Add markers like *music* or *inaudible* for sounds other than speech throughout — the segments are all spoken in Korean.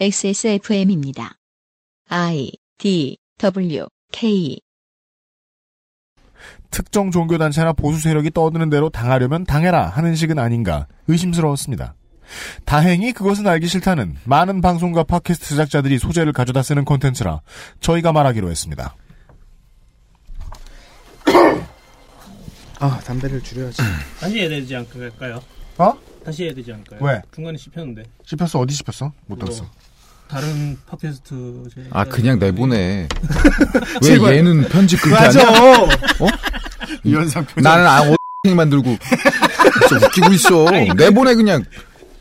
XSFM입니다. I D W K 특정 종교단체나 보수 세력이 떠드는 대로 당하려면 당해라 하는 식은 아닌가 의심스러웠습니다. 다행히 그것은 알기 싫다는 많은 방송과 팟캐스트 제작자들이 소재를 가져다 쓰는 콘텐츠라 저희가 말하기로 했습니다. 아 담배를 줄여야지. *clears throat* 다시 해야 되지 않을까요? 어? 다시 해야 되지 않을까요? 왜? 중간에 씹혔는데. 씹혔어 어디 씹혔어? 못 들었어. 다른 팟캐스트. 제- 아 그냥 내보내. *laughs* 왜 제발. 얘는 편집 그렇게 맞아. 하냐? *laughs* 이현상 표정. 나는 아 어떻게 *laughs* 만들고 진짜 웃기고 있어. 내보내 그냥.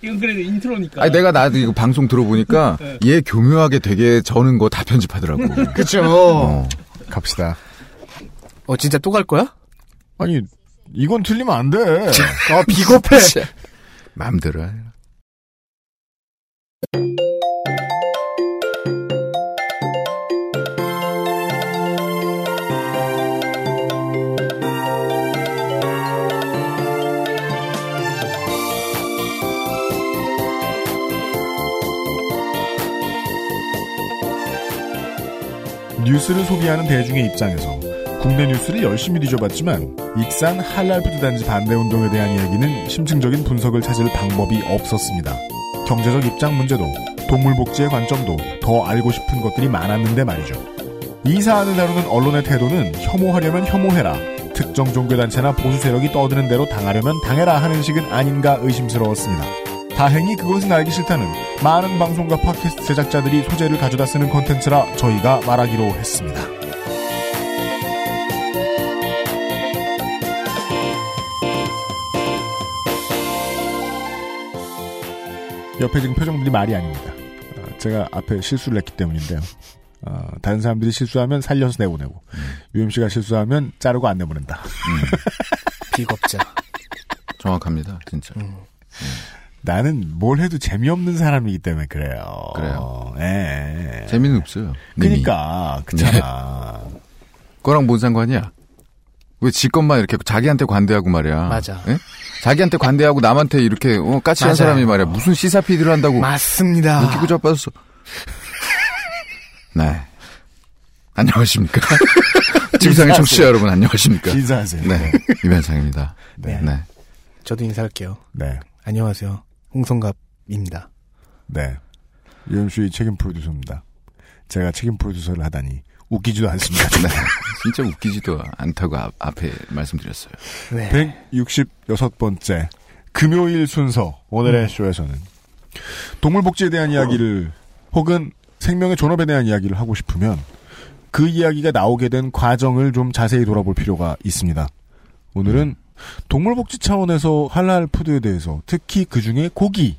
이건 그래도 인트로니까. 아니 내가 나도 이거 방송 들어보니까 네. 얘 교묘하게 되게 저는 거 다 편집하더라고. 그쵸. 어. 갑시다. 어 진짜 또 갈 거야? 아니 이건 틀리면 안 돼. 아 비겁해. 마음대로 해. 뉴스를 소비하는 대중의 입장에서 국내 뉴스를 열심히 뒤져봤지만 익산 할랄푸드 단지 반대 운동에 대한 이야기는 심층적인 분석을 찾을 방법이 없었습니다. 경제적 입장 문제도 동물 복지의 관점도 더 알고 싶은 것들이 많았는데 말이죠. 이 사안을 다루는 언론의 태도는 혐오하려면 혐오해라. 특정 종교단체나 보수 세력이 떠드는 대로 당하려면 당해라 하는 식은 아닌가 의심스러웠습니다. 다행히 그것은 알기 싫다는 많은 방송과 팟캐스트 제작자들이 소재를 가져다 쓰는 콘텐츠라 저희가 말하기로 했습니다. 옆에 지금 표정들이 말이 아닙니다. 어, 제가 앞에 실수를 했기 때문인데요. 어, 다른 사람들이 실수하면 살려서 내보내고 UMC가 실수하면 자르고 안 내보낸다. *laughs* 비겁자. 정확합니다, 진짜. 나는 뭘 해도 재미없는 사람이기 때문에 그래요. 그래요. 예. 재미는 없어요. 그니까 그렇잖아. 그거랑 뭔 상관이야? 왜 지 것만 이렇게 자기한테 관대하고 말이야. 맞아. 예? 자기한테 관대하고 남한테 이렇게 어, 까칠한 맞아요. 사람이 말이야. 무슨 시사 피디를 한다고 맞습니다. 웃기고 자빠졌어. 네. 안녕하십니까. *laughs* 지구상의 청취자 여러분 안녕하십니까. 인사하세요. 네. 이면상입니다. 네. 네. 저도 인사할게요. 네. 안녕하세요. 홍성갑입니다. 네. UMC 책임 프로듀서입니다. 제가 책임 프로듀서를 하다니 웃기지도 않습니다. *laughs* 네. 진짜 웃기지도 않다고 앞, 앞에 말씀드렸어요. 네. 166번째 금요일 순서 오늘의 쇼에서는 동물복지에 대한 이야기를 혹은 생명의 존업에 대한 이야기를 하고 싶으면 그 이야기가 나오게 된 과정을 좀 자세히 돌아볼 필요가 있습니다. 오늘은 동물복지 차원에서 할랄 푸드에 대해서 특히 그 중에 고기에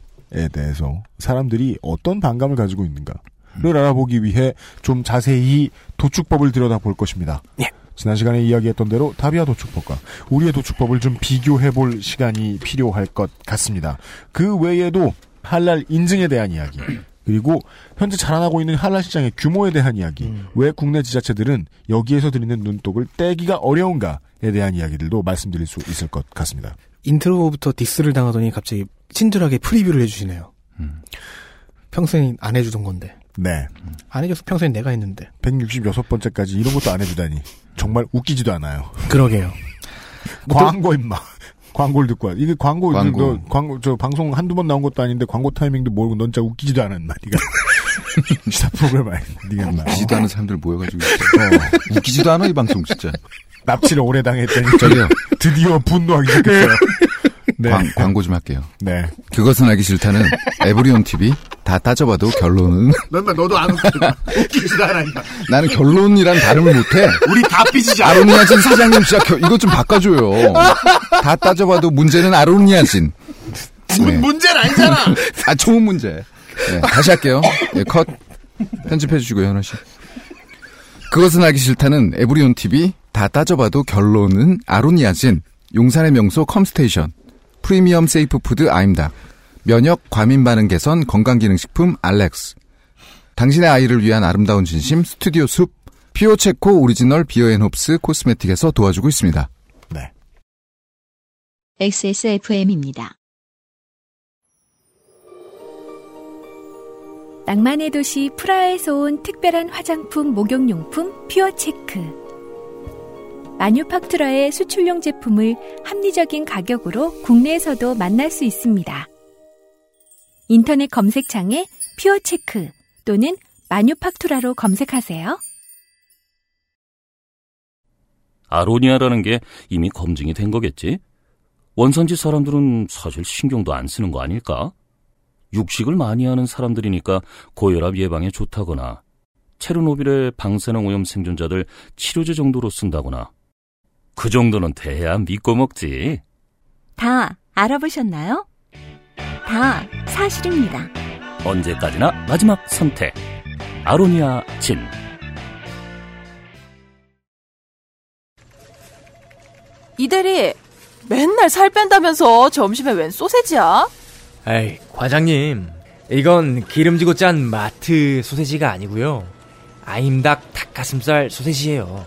대해서 사람들이 어떤 반감을 가지고 있는가를 알아보기 위해 좀 자세히 도축법을 들여다볼 것입니다. 예. 지난 시간에 이야기했던 대로 타비아 도축법과 우리의 도축법을 좀 비교해 볼 시간이 필요할 것 같습니다. 그 외에도 할랄 인증에 대한 이야기 그리고 현재 자라나고 있는 할랄 시장의 규모에 대한 이야기 음. 왜 국내 지자체들은 여기에서 들이는 눈독을 떼기가 어려운가에 대한 이야기들도 말씀드릴 수 있을 것 같습니다. 인트로부터 디스를 당하더니 갑자기 친절하게 프리뷰를 해주시네요. 음. 평소에 안 해주던 건데. 네. 안 해줘서 평소에 내가 했는데. 166번째까지 이런 것도 안 해주다니 정말 웃기지도 않아요. 그러게요. 뭐 *laughs* 또- 광고 임마. 광고를 듣고 와. 이게 광고, 광고. 너, 광고, 저 방송 한두 번 나온 것도 아닌데 광고 타이밍도 모르고 넌 진짜 웃기지도 않았나, 니가. *laughs* 시사 프로그램 아니, 니가. 웃기지도 않은 사람들 모여가지고 있어. 웃기지도 않아 이 방송 진짜. 납치를 오래 당했더니 저기요. 드디어 분노하기 시작했어요. *laughs* 네. 광, 광고 좀 할게요. 네. 그것은 알기 싫다는 에브리온 TV 다 따져봐도 결론은 *laughs* 넌 너도 안 웃기다. 웃기지도 않아. 나는 결론이란 발음을 못해. 우리 다 삐지지 않아. 아로니아진 사장님 진짜 겨- 이것 좀 바꿔줘요. 다 따져봐도 문제는 아로니아진. 네. 문제는 아니잖아. 아 좋은 문제. 네, 다시 할게요. 예, 컷 편집해 주시고요 현아 씨. 그것은 알기 싫다는 에브리온 TV 다 따져봐도 결론은 아로니아진 용산의 명소 컴스테이션 프리미엄 세이프 푸드 아임닭 면역 과민 반응 개선 건강기능식품 알렉스 당신의 아이를 위한 아름다운 진심 스튜디오 숲 피오체코 오리지널 비어앤홉스 코스메틱에서 도와주고 있습니다. 네. XSFM입니다. 낭만의 도시 프라하에서 온 특별한 화장품 목욕용품 퓨어체크. 마뉴팍투라의 수출용 제품을 합리적인 가격으로 국내에서도 만날 수 있습니다. 인터넷 검색창에 퓨어체크 또는 마뉴팍투라로 검색하세요. 아로니아라는 게 이미 검증이 된 거겠지? 원산지 사람들은 사실 신경도 안 쓰는 거 아닐까? 육식을 많이 하는 사람들이니까 고혈압 예방에 좋다거나 체르노빌의 방사능 오염 생존자들 치료제 정도로 쓴다거나 그 정도는 돼야 믿고 먹지. 다 알아보셨나요? 다 사실입니다. 언제까지나 마지막 선택. 아로니아 진. 이대리 맨날 살 뺀다면서 점심에 웬 소세지야? 에이, 과장님. 이건 기름지고 짠 마트 소세지가 아니고요. 아임닭 닭가슴살 소세지예요.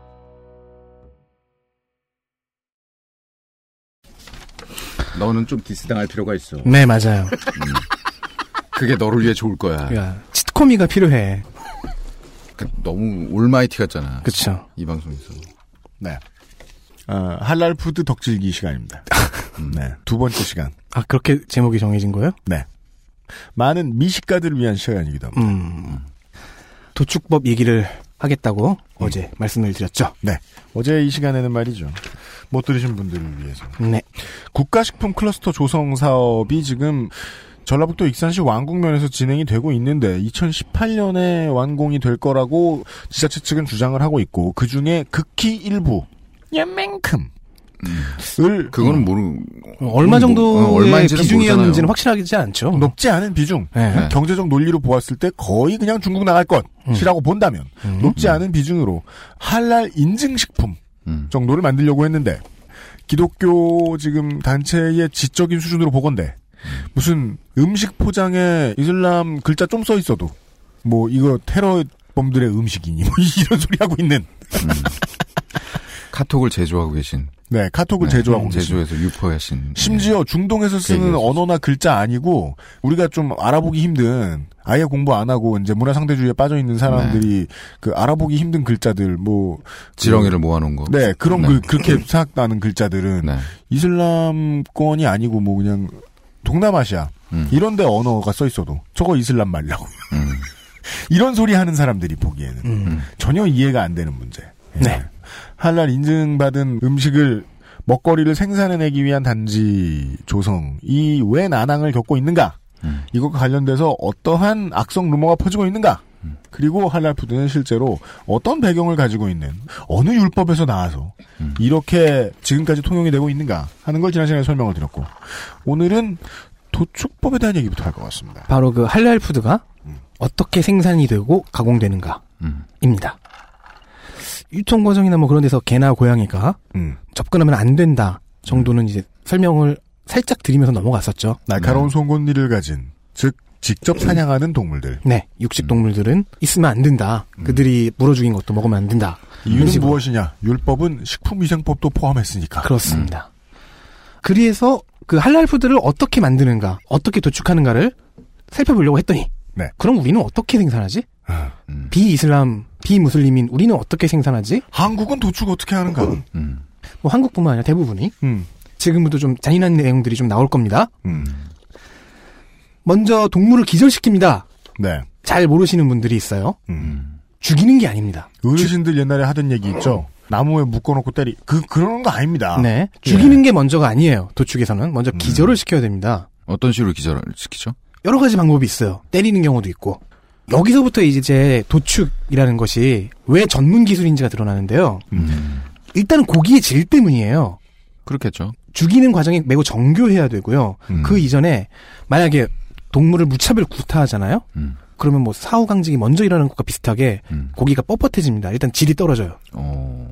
너는 좀 디스당할 필요가 있어. 네, 맞아요. 그게 너를 위해 좋을 거야. 그러니까 치트코미가 필요해. 그 너무 almighty 같잖아. 그쵸. 이 방송에서. 네. 어, 할랄 푸드 덕질기 시간입니다. *laughs* 네. 두 번째 시간. 아, 그렇게 제목이 정해진 거예요? 네. 많은 미식가들을 위한 시간이기도 합니다. 음. 도축법 얘기를 하겠다고 어제 말씀을 드렸죠. 네. 어제 이 시간에는 말이죠. 못 들으신 분들을 위해서. 네. 국가식품 클러스터 조성 사업이 지금 전라북도 익산시 왕국면에서 진행이 되고 있는데 2018년에 완공이 될 거라고 지자체 측은 주장을 하고 있고 그 중에 극히 일부 연맹큼 을 그거는 모르. 얼마 정도의 뭐, 어, 비중이었는지는. 확실하지 않죠. 높지 않은 비중 네. 경제적 논리로 보았을 때 거의 그냥 중국 나갈 것이라고 본다면 음. 높지 않은 비중으로 할랄 인증 식품 음. 정도를 만들려고 했는데 기독교 지금 단체의 지적인 수준으로 보건대 무슨 음식 포장에 이슬람 글자 좀 써 있어도 뭐 이거 테러범들의 음식이니 뭐 *laughs* 이런 소리 하고 있는 *laughs* 카톡을 제조하고 계신. 네 카톡을 네, 제조하고 계신 제조해서 유포하신. 심지어 중동에서 쓰는 얘기했었죠. 언어나 글자 아니고 우리가 좀 알아보기 힘든 아예 공부 안 하고 이제 문화 상대주의에 빠져 있는 사람들이 그 알아보기 힘든 글자들 뭐 지렁이를 모아놓은 거. 네 그런 네. 글 그렇게 생각나는 글자들은 네. 이슬람권이 아니고 뭐 그냥 동남아시아 음. 이런데 언어가 써 있어도 저거 이슬람 말이라고 음. *laughs* 이런 소리 하는 사람들이 보기에는 음. 전혀 이해가 안 되는 문제. 예. 네. 할랄 인증받은 음식을 먹거리를 생산해내기 위한 단지 조성이 왜 난항을 겪고 있는가? 음. 이것과 관련돼서 어떠한 악성 루머가 퍼지고 있는가? 음. 그리고 할랄 푸드는 실제로 어떤 배경을 가지고 있는 어느 율법에서 나와서 음. 이렇게 지금까지 통용이 되고 있는가 하는 걸 지난 시간에 설명을 드렸고 오늘은 도축법에 대한 얘기부터 할 것 같습니다. 바로 그 할랄 푸드가 음. 어떻게 생산이 되고 가공되는가입니다. 음. 유통 과정이나 뭐 그런 데서 개나 고양이가 음. 접근하면 안 된다 정도는 이제 설명을 살짝 드리면서 넘어갔었죠. 날카로운 네. 송곳니를 가진 즉 직접 사냥하는 동물들 네, 육식 동물들은 있으면 안 된다. 그들이 물어 죽인 것도 먹으면 안 된다. 이유는. 무엇이냐? 율법은 식품위생법도 포함했으니까. 그렇습니다. 그래서 그 할랄 푸드를 어떻게 만드는가, 어떻게 도축하는가를 살펴보려고 했더니, 네. 그럼 우리는 어떻게 생산하지? 음. 비이슬람, 비무슬림인 우리는 어떻게 생산하지? 한국은 도축 어떻게 하는가? 음. 뭐 한국뿐만 아니라 대부분이 음, 지금부터 좀 잔인한 내용들이 좀 나올 겁니다. 음, 먼저 동물을 기절시킵니다. 네. 잘 모르시는 분들이 있어요. 음. 죽이는 게 아닙니다. 어르신들 옛날에 하던 얘기 있죠. 나무에 묶어놓고 때리. 그 그러는 거 아닙니다. 네. 죽이는 게 먼저가 아니에요. 도축에서는 먼저 기절을 시켜야 됩니다. 어떤 식으로 기절을 시키죠? 여러 가지 방법이 있어요. 때리는 경우도 있고. 여기서부터 이제 도축이라는 것이 왜 전문 기술인지가 드러나는데요. 음. 일단은 고기의 질 때문이에요. 그렇겠죠. 죽이는 과정이 매우 정교해야 되고요. 음. 그 이전에 만약에 동물을 무차별 구타하잖아요. 음. 그러면 뭐 사후 강직이 먼저 일어나는 것과 비슷하게 음. 고기가 뻣뻣해집니다. 일단 질이 떨어져요. 어.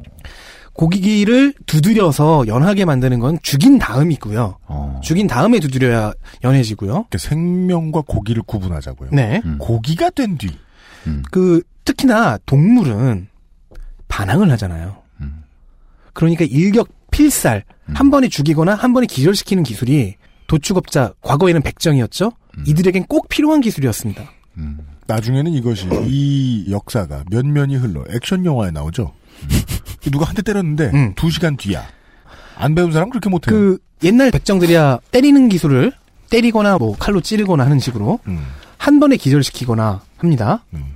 고기를 두드려서 연하게 만드는 건 죽인 다음이고요. 어. 죽인 다음에 두드려야 연해지고요. 그러니까 생명과 고기를 구분하자고요. 네. 음. 고기가 된 뒤. 음. 그 특히나 동물은 반항을 하잖아요. 음. 그러니까 일격 필살 한 번에 죽이거나 한 번에 기절시키는 기술이 도축업자 과거에는 백정이었죠. 이들에겐 꼭 필요한 기술이었습니다. 음. 나중에는 이것이 이 역사가 몇 년이 흘러 액션 영화에 나오죠. *laughs* 누가 한 대 때렸는데 음. 두 시간 뒤야. 안 배운 사람 은 그렇게 못해요. 그 옛날 백정들이야 때리는 기술을 때리거나 뭐 칼로 찌르거나 하는 식으로 음. 한 번에 기절시키거나 합니다. 음.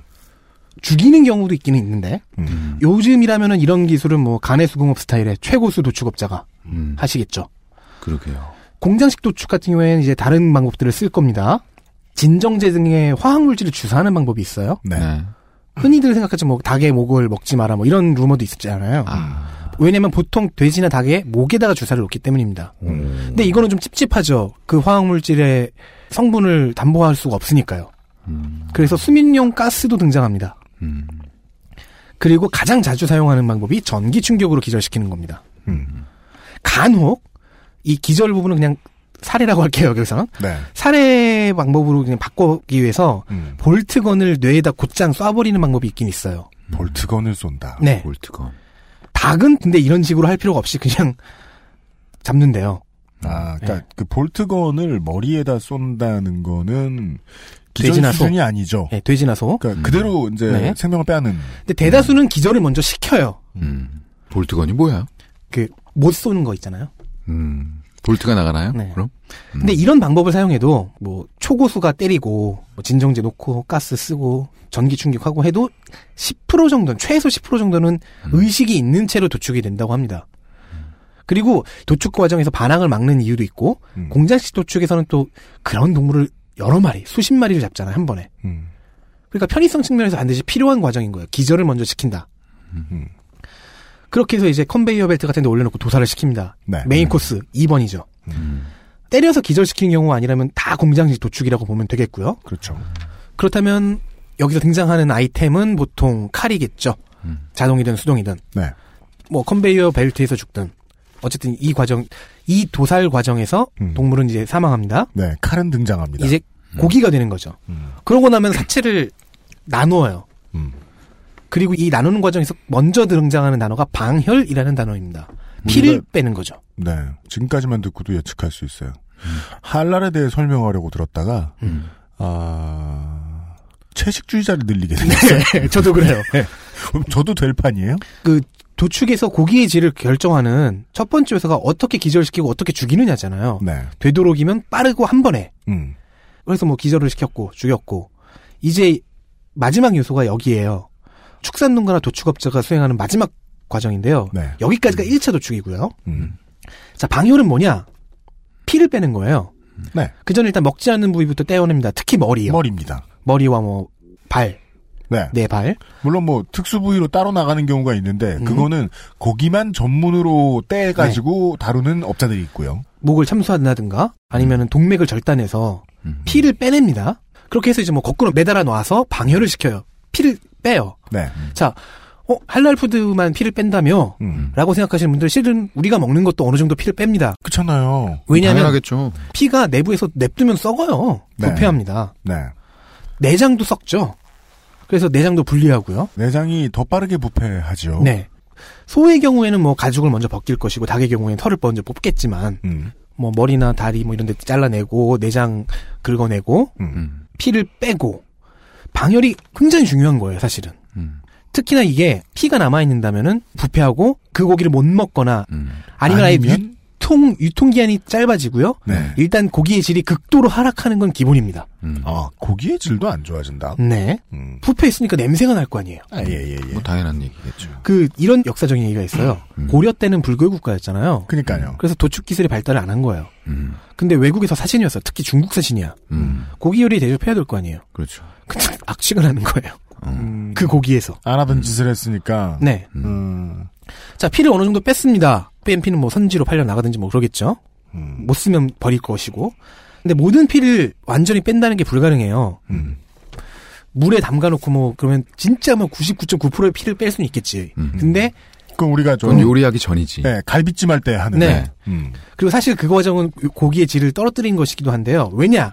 죽이는 경우도 있기는 있는데 음. 요즘이라면은 이런 기술은 뭐 간의 수공업 스타일의 최고수 도축업자가 음. 하시겠죠. 그러게요. 공장식 도축 같은 경우에는 이제 다른 방법들을 쓸 겁니다. 진정제 등의 화학 물질을 주사하는 방법이 있어요. 네. 네. 흔히들 생각하죠. 뭐 닭의 목을 먹지 마라 뭐 이런 루머도 있었잖아요. 아. 왜냐면 보통 돼지나 닭의 목에다가 주사를 놓기 때문입니다. 음. 근데 이거는 좀 찝찝하죠. 그 화학물질의 성분을 담보할 수가 없으니까요. 음. 그래서 수민용 가스도 등장합니다. 음. 그리고 가장 자주 사용하는 방법이 전기 충격으로 기절시키는 겁니다. 음. 간혹 이 기절 부분은 그냥 살해라고 할게요 여기서 네. 살해 방법으로 그냥 바꾸기 위해서 음. 볼트건을 뇌에다 곧장 쏴버리는 방법이 있긴 있어요. 볼트건을 쏜다. 네. 볼트건. 닭은 근데 이런 식으로 할 필요가 없이 그냥 *laughs* 잡는데요. 아, 그러니까 네. 그 볼트건을 머리에다 쏜다는 거는 기절. 수준이 아니죠. 예, 돼지나 소. 그러니까 그대로 이제 네. 생명을 빼앗는. 근데 대다수는 기절을 먼저 시켜요. 음. 볼트건이 뭐야? 그 못 쏘는 거 있잖아요. 음. 볼트가 나가나요? 네. 그럼? 근데 이런 방법을 사용해도 뭐 초고수가 때리고 뭐 진정제 놓고 가스 쓰고 전기 충격하고 해도 10% 정도는 최소 10% 정도는 의식이 있는 채로 도축이 된다고 합니다. 그리고 도축 과정에서 반항을 막는 이유도 있고 음. 공장식 도축에서는 또 그런 동물을 여러 마리, 수십 마리를 잡잖아요 한 번에. 음. 그러니까 편의성 측면에서 반드시 필요한 과정인 거예요. 기절을 먼저 시킨다. 음. 그렇게 해서 이제 컨베이어 벨트 같은 데 올려놓고 도살을 시킵니다. 네. 메인 코스 2번이죠. 음. 때려서 기절시키는 경우가 아니라면 다 공장식 도축이라고 보면 되겠고요. 그렇죠. 그렇다면 여기서 등장하는 아이템은 보통 칼이겠죠. 음. 자동이든 수동이든. 네. 뭐 컨베이어 벨트에서 죽든. 어쨌든 이 과정, 이 도살 과정에서 음. 동물은 이제 사망합니다. 네. 칼은 등장합니다. 이제 고기가 되는 거죠. 음. 그러고 나면 사체를 나누어요. 음. 그리고 이 나누는 과정에서 먼저 등장하는 단어가 방혈이라는 단어입니다. 피를 빼는 거죠. 네. 지금까지만 듣고도 예측할 수 있어요. 한랄에 대해 설명하려고 들었다가 음. 아 채식주의자를 늘리게 됐어요. 네, *laughs* 저도 그래요. 저도 될 판이에요? 그 도축에서 고기의 질을 결정하는 첫 번째 요소가 어떻게 기절시키고 어떻게 죽이느냐잖아요. 네. 되도록이면 빠르고 한 번에. 음. 그래서 뭐 기절을 시켰고 죽였고 이제 마지막 요소가 여기에요. 축산농가나 도축업자가 수행하는 마지막 과정인데요. 네. 여기까지가 1차 도축이고요. 음. 자, 방혈은 뭐냐? 피를 빼는 거예요. 네. 그 전에 일단 먹지 않는 부위부터 떼어냅니다. 특히 머리요. 머리입니다. 머리와 뭐 발, 네. 네 발. 물론 뭐 특수 부위로 따로 나가는 경우가 있는데 그거는 고기만 전문으로 떼 가지고 다루는 업자들이 있고요. 목을 참수한다든가 아니면은 동맥을 절단해서 음. 피를 빼냅니다. 그렇게 해서 이제 뭐 거꾸로 매달아 놔서 방혈을 시켜요. 피를 빼요. 네. 자, 어, 할랄 푸드만 피를 뺀다며? 음. 라고 생각하시는 분들 실은 우리가 먹는 것도 어느 정도 피를 뺍니다. 그렇잖아요. 왜냐하면 당연하겠죠. 피가 내부에서 냅두면 썩어요. 네. 부패합니다. 네. 내장도 썩죠. 그래서 내장도 분리하고요. 내장이 더 빠르게 부패하죠. 네. 소의 경우에는 뭐 가죽을 먼저 벗길 것이고 닭의 경우에는 털을 먼저 뽑겠지만 음. 뭐 머리나 다리 뭐 이런 데 잘라내고 내장 긁어내고 음. 음. 피를 빼고 방열이 굉장히 중요한 거예요, 사실은. 음. 특히나 이게 피가 남아 있는다면은 부패하고 그 고기를 못 먹거나 음. 아니면 아예 아니면? 유통 유통 기한이 짧아지고요. 네. 일단 고기의 질이 극도로 하락하는 건 기본입니다. 음. 아, 고기의 질도 안 좋아진다. 네. 음. 부패했으니까 냄새가 날 거 아니에요. 아, 예, 예, 예. 뭐 당연한 얘기겠죠. 그 이런 역사적인 얘기가 있어요. 음. 고려 때는 불교 국가였잖아요. 그니까요. 그래서 도축 기술이 발달을 안 한 거예요. 음. 근데 외국에서 사신이었어. 특히 중국 사신이야. 음. 고기 요리 대접해야 될 거 아니에요. 그렇죠. 근데 악취가 나는 거예요. 음. 그 고기에서. 안 하던 짓을 했으니까. 네. 음. 자, 피를 어느 정도 뺐습니다. 뺀 피는 뭐 선지로 팔려 나가든지 뭐 그러겠죠. 음. 못 쓰면 버릴 것이고. 근데 모든 피를 완전히 뺀다는 게 불가능해요. 음. 물에 담가놓고 뭐 그러면 진짜 뭐 99.9%의 피를 뺄 수는 있겠지. 음. 근데 그건 우리가 좀 그건 요리하기 전이지. 네, 갈비찜 할 때 하는. 네. 음. 그리고 사실 그 과정은 고기의 질을 떨어뜨린 것이기도 한데요. 왜냐?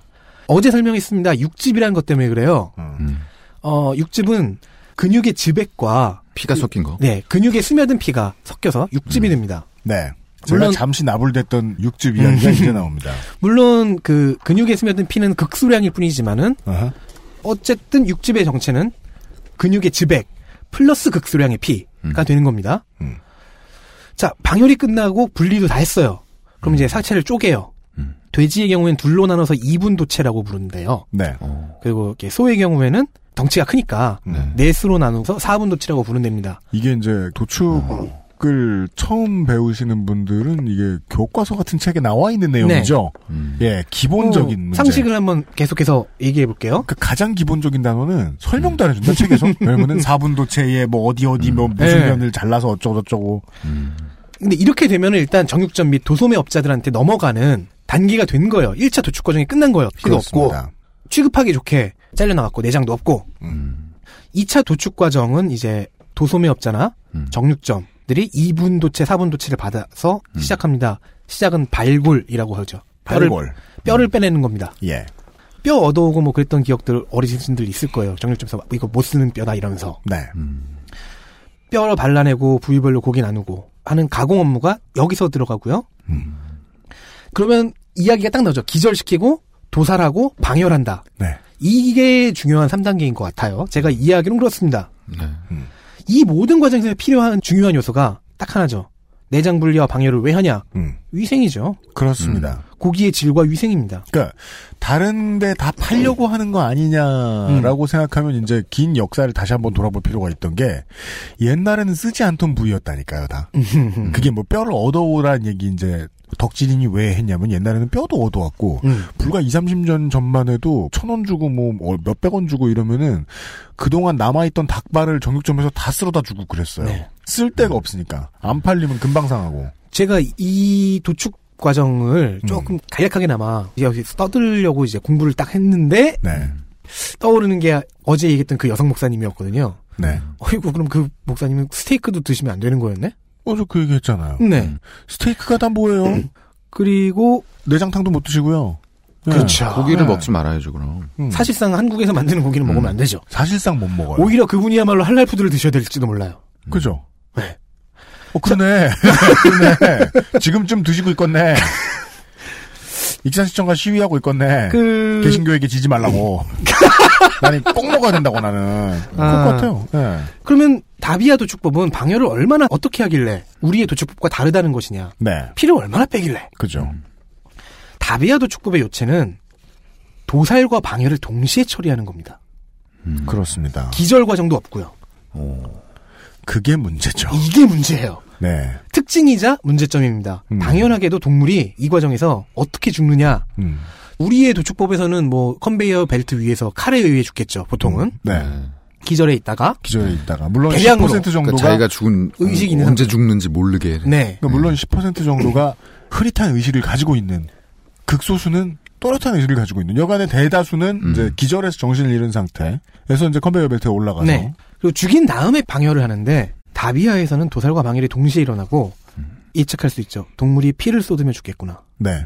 어제 설명했습니다. 육즙이라는 것 때문에 그래요. 음. 어, 육즙은 근육의 즙액과 피가 섞인 거. 네, 근육에 스며든 피가 섞여서 육즙이 됩니다. 네. 제가 물론- 잠시 나불댔던 육즙 이야기가 음. 이제 나옵니다. *laughs* 물론 그 근육에 스며든 피는 극소량일 뿐이지만은 어허. 어쨌든 육즙의 정체는 근육의 즙액 플러스 극소량의 피가 되는 겁니다. 음. 자, 방열이 끝나고 분리도 다 했어요. 그럼 이제 사체를 쪼개요. 음. 돼지의 경우에는 둘로 나눠서 이분 도체라고 부르는데요. 네. 어. 그리고 이렇게 소의 경우에는 덩치가 크니까 네. 넷으로 나눠서 사분도체라고 부른답니다. 이게 이제 도축을 처음 배우시는 분들은 이게 교과서 같은 책에 나와 있는 내용이죠. 음. 예, 기본적인 어, 문제. 상식을 한번 계속해서 얘기해 볼게요. 그 가장 기본적인 단어는 설명도 안 해준다 책에서. *laughs* 왜냐면은 4분 도체에 뭐 어디 어디 뭐 무슨 네. 면을 잘라서 어쩌고 저쩌고. 근데 이렇게 되면은 일단 정육점 및 도소매 업자들한테 넘어가는 단계가 된 거예요. 1차 도축 과정이 끝난 거예요. 피가 없고. 취급하기 좋게 잘려나갔고 내장도 없고. 음. 2차 도축 과정은 이제 도소매 업자나 음. 정육점들이 2분 도체, 4분 도체를 받아서 시작합니다. 시작은 발골이라고 하죠. 뼈를, 발골. 뼈를 빼내는 겁니다. 예. 뼈 얻어오고 뭐 그랬던 기억들 어르신들 있을 거예요. 정육점에서 이거 못 쓰는 뼈다 이러면서. 네. 뼈를 발라내고 부위별로 고기 나누고 하는 가공 업무가 여기서 들어가고요. 음. 그러면 이야기가 딱 나오죠. 기절시키고 도살하고 방열한다. 네. 이게 중요한 3단계인 것 같아요. 제가 이야기는 그렇습니다. 네. 이 모든 과정에서 필요한 중요한 요소가 딱 하나죠. 내장 분리와 방열을 왜 하냐? 음. 위생이죠. 그렇습니다. 고기의 질과 위생입니다. 그러니까 다른데 다 팔려고 하는 거 아니냐라고 생각하면 이제 긴 역사를 다시 한번 돌아볼 필요가 있던 게 옛날에는 쓰지 않던 부위였다니까요, 다. 그게 뭐 뼈를 얻어오라는 얘기 이제 덕질인이 왜 했냐면 옛날에는 뼈도 얻어왔고 음. 불과 2, 30년 전만 해도 천 원 주고 뭐 몇백 원 주고 이러면은 그동안 남아있던 닭발을 정육점에서 다 쓸어다 주고 그랬어요. 네. 쓸 데가 없으니까 안 팔리면 금방 상하고. 제가 이 도축 과정을 음. 조금 간략하게나마 여기서 떠들려고 이제 공부를 딱 했는데 네. 떠오르는 게 어제 얘기했던 그 여성 목사님이었거든요. 네. 어이구 그럼 그 목사님은 스테이크도 드시면 안 되는 거였네? 어저 그 얘기 했잖아요. 네. 스테이크가 다 뭐예요? 그리고 내장탕도 못 드시고요. 네. 그렇죠. 고기를 네. 먹지 말아야죠, 그럼. 음. 사실상 한국에서 만드는 고기는 먹으면 안 되죠. 사실상 못 먹어요. 오히려 그분이야말로 할랄 푸드를 드셔야 될지도 몰라요. 그죠? 네. 어, 그러네. *laughs* 그러네. 지금쯤 드시고 있겠네. *laughs* 익산시청가 시위하고 있겠네. 그 개신교에게 지지 말라고. *laughs* 나는 꼭 먹어야 된다고 나는. 그럴 것 아. 같아요. 네. 그러면 다비아 도축법은 방열을 얼마나 어떻게 하길래 우리의 도축법과 다르다는 것이냐? 네. 피를 얼마나 빼길래? 그죠. 다비아 도축법의 요체는 도살과 방열을 동시에 처리하는 겁니다. 그렇습니다. 기절 과정도 없고요. 그게 문제죠. 이게 문제예요. 네. 특징이자 문제점입니다. 음. 당연하게도 동물이 이 과정에서 어떻게 죽느냐? 음. 우리의 도축법에서는 뭐 컨베이어 벨트 위에서 칼에 의해 죽겠죠. 보통은 네. 기절해 있다가 기절해 있다가. 물론 대량으로. 10% 정도가. 그러니까 자기가 죽은 의식이 어, 있는 언제 죽는지 모르게. 네. 그러니까 물론 10% 정도가 흐릿한 의식을 가지고 있는 극소수는 또렷한 의식을 가지고 있는 여간의 대다수는 음. 이제 기절해서 정신을 잃은 상태에서 이제 컨베이어 벨트에 올라가서 네. 그리고 죽인 다음에 방열을 하는데 다비아에서는 도살과 방열이 동시에 일어나고 예측할 수 있죠. 동물이 피를 쏟으며 죽겠구나. 네.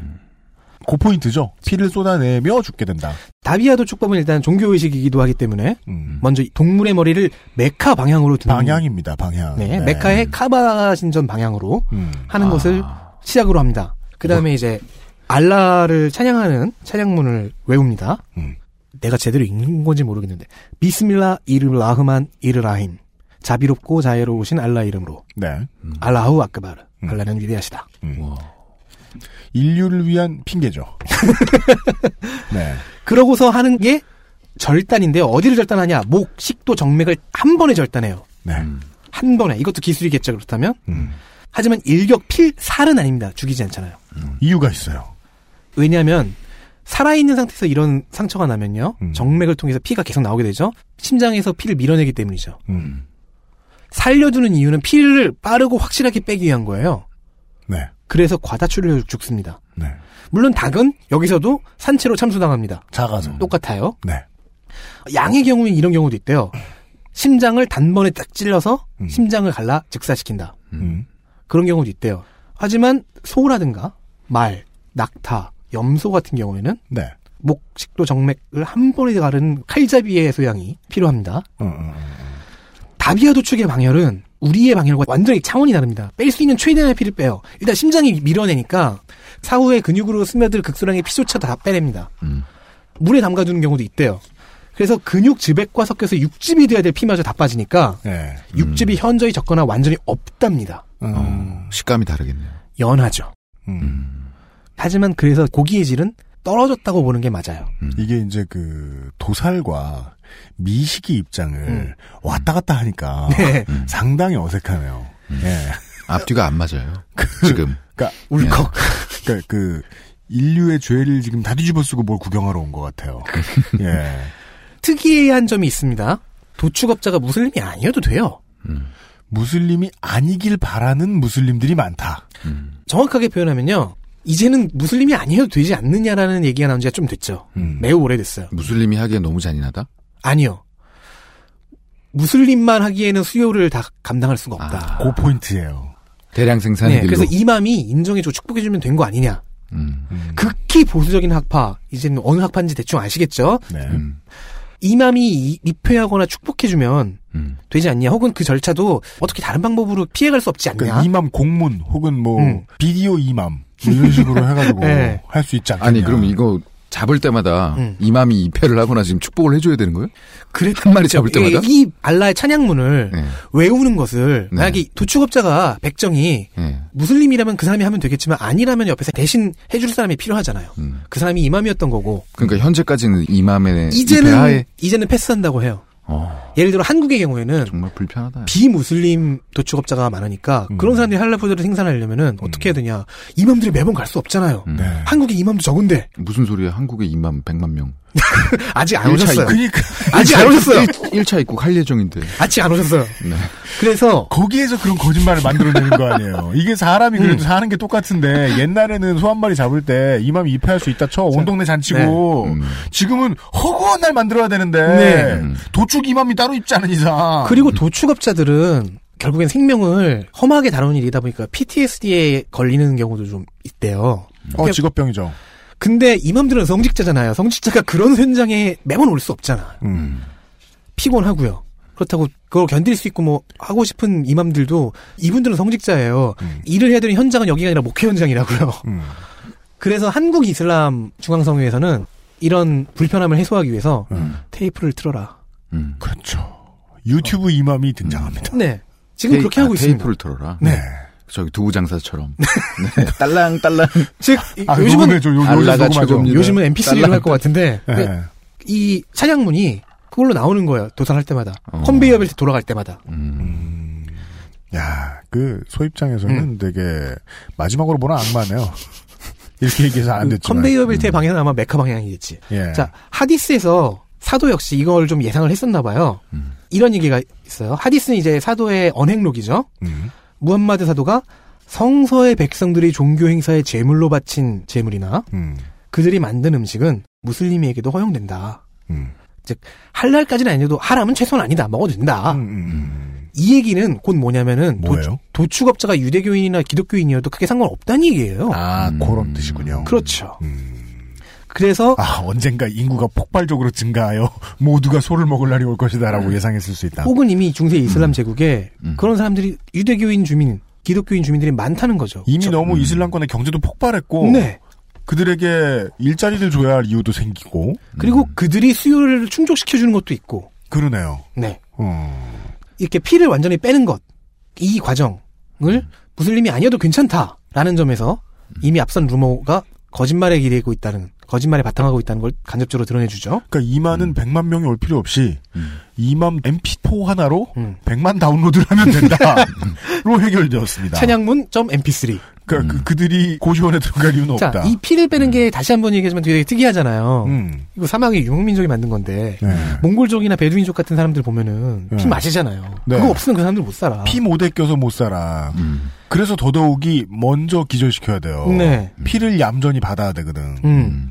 그 포인트죠. 피를 쏟아내며 죽게 된다. 다비아 도 축법은 일단 종교 의식이기도 하기 때문에 음. 먼저 동물의 머리를 메카 방향으로 두는 방향입니다. 방향. 네, 메카의 카바 신전 방향으로 음. 하는 것을 시작으로 합니다. 그 다음에 이제 알라를 찬양하는 찬양문을 외웁니다. 음. 내가 제대로 읽는 건지 모르겠는데 비스밀라 이르 라흐만 이르 라힘 자비롭고 자애로우신 알라 이름으로 네. 알라후 아크바르 음. 알라는 위대하시다. 인류를 위한 핑계죠. *laughs* 네. 그러고서 하는 게 절단인데요. 어디를 절단하냐? 목, 식도, 정맥을 한 번에 절단해요. 네. 한 번에. 이것도 기술이겠죠. 그렇다면. 음. 하지만 일격 필 살은 아닙니다. 죽이지 않잖아요. 이유가 있어요. 왜냐하면 살아있는 상태에서 이런 상처가 나면요. 음. 정맥을 통해서 피가 계속 나오게 되죠. 심장에서 피를 밀어내기 때문이죠. 음. 살려주는 이유는 피를 빠르고 확실하게 빼기 위한 거예요. 네. 그래서 과다출혈로 죽습니다. 네. 물론 닭은 여기서도 산채로 참수당합니다. 작아서. 똑같아요. 네. 양의 경우엔 이런 경우도 있대요. 심장을 단번에 딱 찔러서 음. 심장을 갈라 즉사시킨다. 음. 그런 경우도 있대요. 하지만 소라든가 말, 낙타, 염소 같은 경우에는 네. 목, 식도, 정맥을 한 번에 가른 칼잡이의 소양이 필요합니다. 어. 다비아 도축의 방열은 우리의 방열과 완전히 차원이 다릅니다. 뺄 수 있는 최대한의 피를 빼요. 일단 심장이 밀어내니까 사후에 근육으로 스며들 극소량의 피조차 다 빼냅니다. 음. 물에 담가두는 경우도 있대요. 그래서 근육 즙액과 섞여서 육즙이 돼야 될 피마저 다 빠지니까 네. 육즙이 현저히 적거나 완전히 없답니다. 음. 어, 식감이 다르겠네요. 연하죠. 음. 하지만 그래서 고기의 질은 떨어졌다고 보는 게 맞아요. 이게 이제 그 도살과 미식의 입장을 왔다 갔다 하니까 *laughs* 네. 상당히 어색하네요. 예. 앞뒤가 안 맞아요. 지금. 그러니까 울컥. 그러니까 그 인류의 죄를 지금 다 뒤집어 쓰고 뭘 구경하러 온 것 같아요. *laughs* 예. 특이한 점이 있습니다. 도축업자가 무슬림이 아니어도 돼요. 무슬림이 아니길 바라는 무슬림들이 많다. 정확하게 표현하면요. 이제는 무슬림이 아니어도 되지 않느냐라는 얘기가 나온 지가 좀 됐죠. 음. 매우 오래됐어요. 무슬림이 하기에 너무 잔인하다? 아니요. 무슬림만 하기에는 수요를 다 감당할 수가 없다. 그 포인트예요. 대량 생산의 네. 그래서 이맘이 인정해주고 축복해주면 된 거 아니냐. 음. 극히 보수적인 학파, 이제는 어느 학파인지 대충 아시겠죠? 네. 음. 이맘이 이- 입회하거나 축복해주면 음. 되지 않냐. 혹은 그 절차도 어떻게 다른 방법으로 피해갈 수 없지 않냐. 그러니까 이맘 공문 혹은 뭐 음. 비디오 이맘 뭐 이런 식으로 해가지고 *laughs* 네. 할수 있지 않겠냐. 아니, 그럼 이거 잡을 때마다 음. 이맘이 입회를 하거나 지금 축복을 해줘야 되는 거예요? 그래, 한 마리 잡을 때마다? 이, 이 알라의 찬양문을 네. 외우는 것을 네. 만약에 도축업자가 백정이 예. 무슬림이라면 그 사람이 하면 되겠지만 아니라면 옆에서 대신 해줄 사람이 필요하잖아요. 음. 그 사람이 이맘이었던 거고 그러니까 현재까지는 이맘의 이제는 입회하에 이제는 패스한다고 해요. 어, 예를 들어 한국의 경우에는 정말 불편하다. 비무슬림 도축업자가 많으니까 음. 그런 사람들이 할랄푸드를 생산하려면은 어떻게 해야 되냐? 이맘들이 매번 갈 수 없잖아요. 음. 네. 한국에 이맘도 적은데 무슨 소리야? 한국의 이맘 100만 명. *laughs* 아직 안 일차 오셨어요. 그러니까 아직 안 오셨어요. 1 차 입국 할 예정인데. 아직 안 오셨어요. 네. 그래서 거기에서 그런 거짓말을 만들어내는 거 아니에요. 이게 사람이 그래도 사는 게 똑같은데 옛날에는 소 한 마리 잡을 때 이맘 입회할 수 있다 쳐 온 동네 잔치고 음. 지금은 허구한 날 만들어야 되는데 네. 음. 도축 이맘이 따로 있지 않은 이상 그리고 도축업자들은 결국엔 생명을 험하게 다루는 일이다 보니까 PTSD에 걸리는 경우도 좀 있대요. 어 직업병이죠. 근데 이맘들은 성직자잖아요. 성직자가 그런 현장에 매번 올 수 없잖아. 음. 피곤하고요. 그렇다고 그걸 견딜 수 있고 뭐 하고 싶은 이맘들도 이분들은 성직자예요. 음. 일을 해야 되는 현장은 여기가 아니라 목회 현장이라고요. 음. *laughs* 그래서 한국 이슬람 중앙성회에서는 이런 불편함을 해소하기 위해서 음. 테이프를 틀어라. 음. 그렇죠. 유튜브 이맘이 등장합니다. 네. 지금 테이- 그렇게 하고 아, 있습니다. 테이프를 틀어라. 네. 저기 두부 장사처럼. *laughs* 네. 딸랑 딸랑. 즉 아, 요즘은 요, 요즘. 최고입니다. 요즘은 MP3로 할 것 같은데 네. 이 찬양문이 그걸로 나오는 거예요. 도살할 때마다. 어. 컨베이어 벨트 돌아갈 때마다. 음. 야, 그 소입장에서는 되게 마지막으로 보는 악마네요. *laughs* 이렇게 얘기해서 안그 됐지만. 컨베이어 벨트의 방향은 아마 메카 방향이겠지. 예. 자, 하디스에서 사도 역시 이걸 좀 예상을 했었나 봐요. 음. 이런 얘기가 있어요. 하디스는 이제 사도의 언행록이죠. 음. 무함마드 사도가 성서의 백성들이 종교 행사에 제물로 바친 제물이나 음. 그들이 만든 음식은 무슬림에게도 허용된다. 음. 즉 할랄까지는 아니어도 하람은 최소한 아니다. 먹어도 된다. 음, 음, 이 얘기는 곧 뭐냐면은 뭐예요? 도, 축업자가 유대교인이나 기독교인이어도 크게 상관없다는 얘기예요. 아, 음. 그런 뜻이군요. 그렇죠. 음. 그래서 아, 언젠가 인구가 폭발적으로 증가하여 모두가 소를 먹을 날이 올 것이다라고 예상했을 수 있다. 혹은 이미 중세 이슬람 제국에 음. 그런 사람들이 유대교인 주민, 기독교인 주민들이 많다는 거죠. 이미 저- 너무 음. 이슬람권의 경제도 폭발했고 네. 그들에게 일자리를 줘야 할 이유도 생기고 그리고 그들이 수요를 충족시켜 주는 것도 있고. 그러네요. 네. 어. 이렇게 피를 완전히 빼는 것. 이 과정을 무슬림이 아니어도 괜찮다라는 점에서 이미 앞선 루머가 거짓말에 기대고 있다는 거짓말에 바탕하고 있다는 걸 간접적으로 드러내주죠. 그러니까 이만은 100만 명이 올 필요 없이 음. 이만 MP4 하나로 음. 100만 다운로드를 하면 된다로 *laughs* 해결되었습니다. 찬양문 MP3. 그러니까 그, 그들이 고시원에 들어갈 이유는 자, 없다. 이 피를 빼는 게 다시 한 번 얘기하지만 되게 특이하잖아요. 음. 이거 사막이 유목민족이 만든 건데 네. 몽골족이나 베두인족 같은 사람들 보면은 피 네. 마시잖아요. 네. 그거 없으면 그 사람들 못 살아. 피 못에 껴서 못 살아. 음. 그래서 더더욱이 먼저 기절시켜야 돼요. 네. 피를 얌전히 받아야 되거든. 음.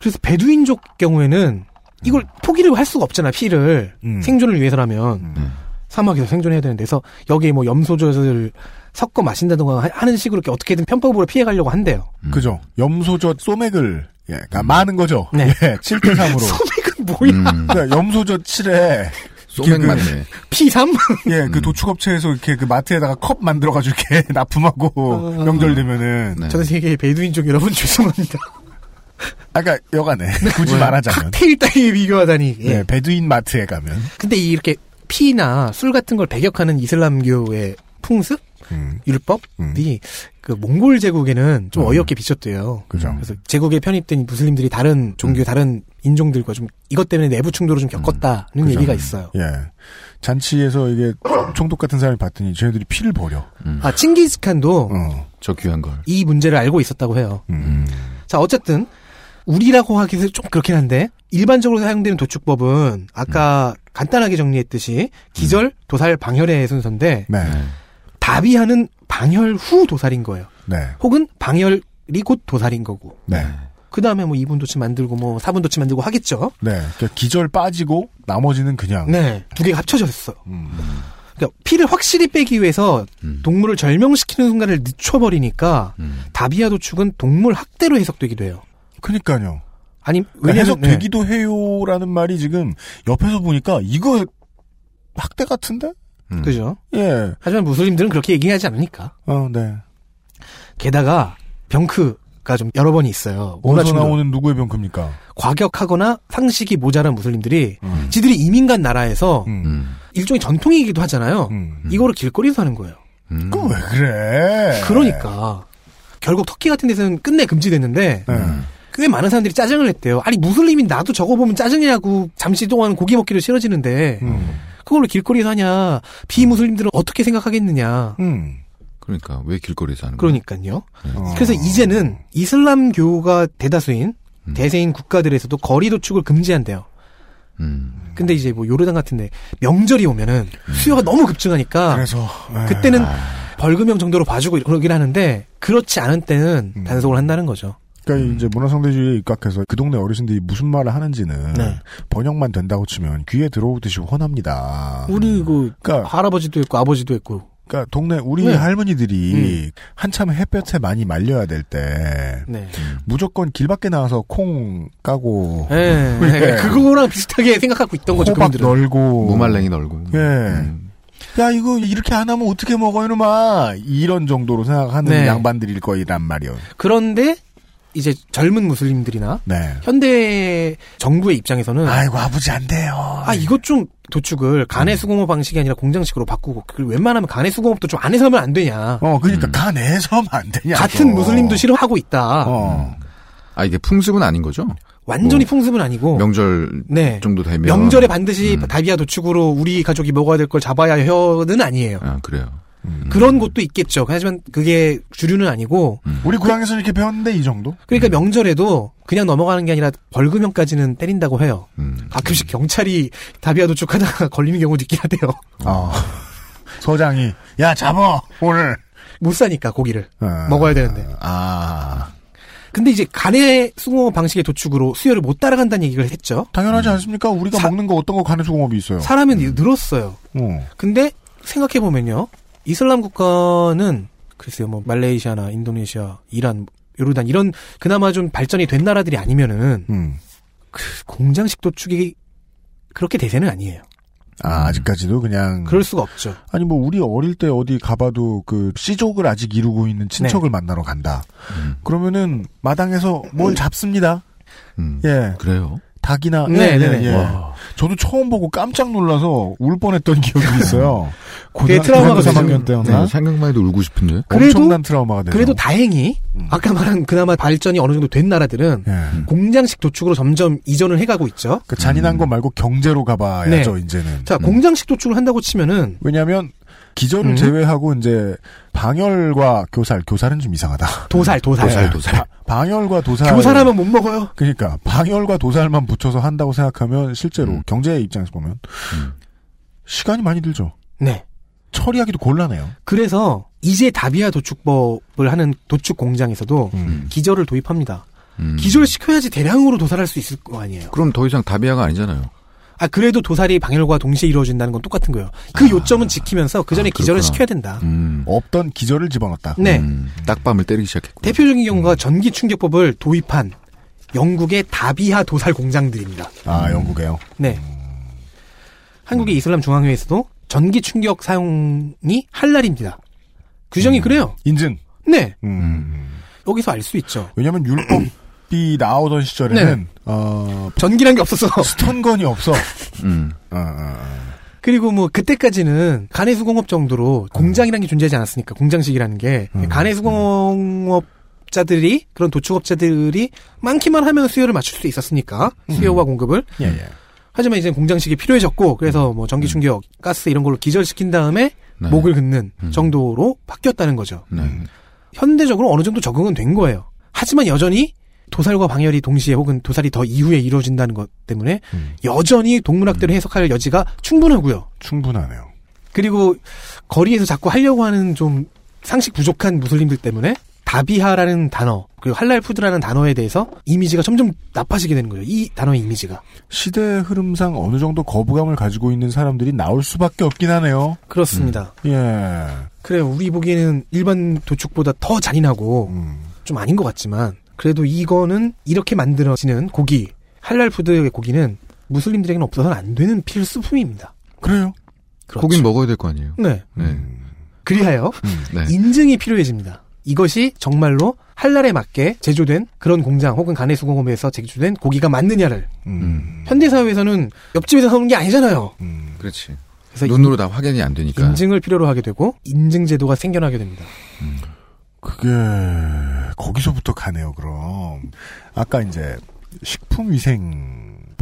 그래서 베두인족 경우에는 이걸 포기를 할 수가 없잖아 피를 음. 생존을 위해서라면 음. 사막에서 생존해야 되는데 그래서 여기에 뭐 염소젖을 섞어 마신다든가 하- 하는 식으로 이렇게 어떻게든 편법으로 피해가려고 한대요. 그죠. 염소젖 소맥을 예, 그러니까 많은 거죠. 네. 예, 7대 3으로. *laughs* 소맥은 뭐야? 음. 그러니까 염소젖 7에 *laughs* 소맥 그- 맞네. P3? *laughs* *laughs* 예, 그 도축업체에서 이렇게 그 마트에다가 컵 만들어가지고 이렇게 *laughs* 납품하고 어. 명절 되면은. 네. 전 세계 베두인족 여러분 죄송합니다. 아까 여간에 굳이 말하자면. 칵테일 따위에 비교하다니. 예. 네, 베두인 마트에 가면. 근데 이 이렇게 피나 술 같은 걸 배격하는 이슬람교의 풍습, 음, 율법이 음. 그 몽골 제국에는 좀 음. 어이없게 비쳤대요. 그죠. 그래서 제국에 편입된 무슬림들이 다른 종교, 다른 인종들과 좀 이것 때문에 내부 충돌을 좀 겪었다는 그죠. 얘기가 있어요. 예. 잔치에서 이게 총독 같은 사람이 봤더니 쟤네들이 피를 버려. 아 칭기스칸도 어. 저 귀한 걸. 이 문제를 알고 있었다고 해요. 음. 자, 어쨌든 우리라고 하기는 좀 그렇긴 한데 일반적으로 사용되는 도축법은 아까 간단하게 정리했듯이 기절, 도살, 방혈의 순서인데 네. 다비하는 방혈 후 도살인 거예요. 네. 혹은 방혈이 곧 도살인 거고. 네. 그 다음에 뭐 2분 도치 만들고 뭐 4분 도치 만들고 하겠죠. 네. 그러니까 기절 빠지고 나머지는 그냥. 네. 두 개가 합쳐졌어. 음. 그러니까 피를 확실히 빼기 위해서 음. 동물을 절명시키는 순간을 늦춰버리니까 음. 다비아 도축은 동물 학대로 해석되기도 해요. 그니까요. 아니, 그러니까 왜냐면, 네. 해석되기도 해요라는 말이 지금 옆에서 보니까 이거 학대 같은데? 음. 그죠? 예. 하지만 무슬림들은 그렇게 얘기하지 않으니까. 어, 네. 게다가 병크가 좀 여러 번이 있어요. 어디서. 나오는 누구의 병크입니까? 과격하거나 상식이 모자란 무슬림들이 음. 지들이 이민 간 나라에서 음. 음. 일종의 전통이기도 하잖아요. 음. 이거를 길거리에서 하는 거예요. 음. 그거 왜 그래? 그러니까 결국 터키 같은 데서는 끝내 금지됐는데 네. 꽤 많은 사람들이 짜증을 냈대요. 아니 무슬림인 나도 저거 보면 짜증이라고 잠시 동안 고기 먹기도 싫어지는데 음. 그걸로 길거리에서 하냐 비무슬림들은 어떻게 생각하겠느냐. 음. 그러니까 왜 길거리에서 하는 거야? 그러니까요. 어. 그래서 이제는 이슬람교가 대다수인 음. 대세인 국가들에서도 거리 도축을 금지한대요. 음. 근데 이제 뭐 요르단 같은데 명절이 오면은 수요가 너무 급증하니까 그래서 에. 그때는 벌금형 정도로 봐주고 그러긴 하는데 그렇지 않은 때는 음. 단속을 한다는 거죠. 그러니까 이제 문화상대주의에 입각해서 그 동네 어르신들이 무슨 말을 하는지는 네. 번역만 된다고 치면 귀에 들어오듯이 훤합니다. 우리 그 그러니까, 할아버지도 있고 아버지도 있고. 그러니까 동네 우리 네. 할머니들이 한참 햇볕에 많이 말려야 될때 네. 무조건 길 밖에 나와서 콩 까고 네. 네. *laughs* *laughs* 그거랑 비슷하게 생각하고 있던 거죠. 호박 그분들은. 널고 무말랭이 널고. 예. 음. 야 이거 이렇게 안 하면 어떻게 먹어요, 이놈아 이런 정도로 생각하는 네. 양반들일 거이란 말이요. 그런데 이제 젊은 무슬림들이나 네. 현대 정부의 입장에서는 아이고 아버지 안 돼요. 아 이것 좀 도축을 간의 수공업 방식이 아니라 공장식으로 바꾸고 그리고 웬만하면 간의 수공업도 좀 안에서 하면 안 되냐. 어 그러니까 음. 간에서 하면 안 되냐. 같은 무슬림도 싫어하고 있다. 어. 아 이게 풍습은 아닌 거죠? 완전히 뭐, 풍습은 아니고 명절 네. 정도 되면 명절에 반드시 음. 다비아 도축으로 우리 가족이 먹어야 될 걸 잡아야 해요는 아니에요. 아 그래요. 음. 그런 곳도 있겠죠. 하지만 그게 주류는 아니고 우리 고향에서 이렇게 배웠는데 이 정도? 그러니까 명절에도 그냥 넘어가는 게 아니라 벌금형까지는 때린다고 해요. 음. 가끔씩 경찰이 다비아 도축하다가 *laughs* 걸리는 경우도 있긴 하대요. 어. 서장이 야 잡어 오늘 못 사니까 고기를 어. 먹어야 되는데. 아 근데 이제 간의 수공업 방식의 도축으로 수요를 못 따라간다는 얘기를 했죠. 당연하지 않습니까? 우리가 사- 먹는 거 어떤 거 간의 수공업이 있어요. 사람은 늘었어요. 어. 근데 생각해 보면요, 이슬람 국가는 글쎄요, 뭐 말레이시아나 인도네시아, 이란, 요르단 이런 그나마 좀 발전이 된 나라들이 아니면은 음. 그 공장식 도축이 그렇게 대세는 아니에요. 아 아직까지도 그냥 그럴 수가 없죠. 아니 뭐 우리 어릴 때 어디 가봐도 그 씨족을 아직 이루고 있는 네. 친척을 만나러 간다. 음. 그러면은 마당에서 뭘 잡습니다. 음. 예, 그래요? 닭이나 네, 네, 네. 예. 와. 저도 처음 보고 깜짝 놀라서 울 뻔했던 기억이 *laughs* 있어요. 그게 트라우마가 되죠. 3학년 때였나? 네, 생각만 해도 울고 싶은데. 그래도- 엄청난 트라우마가 돼서. 그래도 다행히 음. 아까 말한 그나마 발전이 어느 정도 된 나라들은 예. 공장식 도축으로 점점 이전을 해가고 있죠. 그 잔인한 거 말고 경제로 가봐야죠 네. 이제는. 자, 공장식 도축을 한다고 치면은 왜냐하면 기절을 음. 제외하고 이제 방열과 교살, 교살은 좀 이상하다. 도살, 도살. 도살, 도살. 바- 방열과 도살. 교사라면 못 먹어요. 그러니까 방열과 도살만 붙여서 한다고 생각하면 실제로 음. 경제의 입장에서 보면 음. 시간이 많이 들죠. 네. 처리하기도 곤란해요. 그래서 이제 다비아 도축법을 하는 도축 공장에서도 음. 기절을 도입합니다. 음. 기절시켜야지 대량으로 도살할 수 있을 거 아니에요. 그럼 더 이상 다비아가 아니잖아요. 아 그래도 도살이 방열과 동시에 이루어진다는 건 똑같은 거예요. 그 요점은 지키면서 그 전에 아, 기절을. 시켜야 된다. 음. 없던 기절을 집어넣었다. 네. 음, 딱밤을 때리기 시작했고. 대표적인 경우가 전기 충격법을 도입한 영국의 다비하 도살 공장들입니다. 아, 영국에요. 네. 한국의 이슬람 중앙회에서도 전기 충격 사용이 할랄입니다. 규정이 그래요. 인증. 네. 음. 여기서 알 수 있죠. 왜냐면 율법 *clears throat* 이 나오던 시절에는 네. 어, 전기란 게 없어서. 스톤건이 없어. *laughs* 음. 어, 어, 어. 그리고 뭐 그때까지는 간의 수공업 정도로 공장이라는 게 존재하지 않았으니까 공장식이라는 게 음. 간의 수공업 자들이 그런 도축업자들이 많기만 하면 수요를 맞출 수 있었으니까 수요와 공급을 예, 예. 하지만 이제 공장식이 필요해졌고 그래서 뭐 전기 충격, 가스 이런 걸로 기절시킨 다음에 네. 목을 긋는 음. 정도로 바뀌었다는 거죠. 네. 현대적으로 어느 정도 적응은 된 거예요. 하지만 여전히 도살과 방열이 동시에 혹은 도살이 더 이후에 이루어진다는 것 때문에 음. 여전히 동문학대로 해석할 여지가 충분하고요. 충분하네요. 그리고 거리에서 자꾸 하려고 하는 좀 상식 부족한 무슬림들 때문에 다비하라는 단어 그리고 할랄 푸드라는 단어에 대해서 이미지가 점점 나빠지게 되는 거예요. 이 단어의 이미지가. 시대 흐름상 어느 정도 거부감을 가지고 있는 사람들이 나올 수밖에 없긴 하네요. 그렇습니다. 예. 그래 우리 보기에는 일반 도축보다 더 잔인하고 음. 좀 아닌 것 같지만 그래도 이거는 이렇게 만들어지는 고기 할랄 푸드의 고기는 무슬림들에게는 없어서는 안 되는 필수품입니다. 그래요. 그렇죠. 고긴 먹어야 될 거 아니에요. 네. 네. 그리하여 네. 인증이 필요해집니다. 이것이 정말로 할랄에 맞게 제조된 그런 공장 혹은 간의 수공업에서 제조된 고기가 맞느냐를 음. 현대 사회에서는 옆집에서 사오는 게 아니잖아요. 음. 그렇지. 그래서 눈으로 다 확인이 안 되니까. 인, 인증을 필요로 하게 되고 인증 제도가 생겨나게 됩니다. 그게 거기서부터 가네요. 그럼 아까 이제 식품위생법을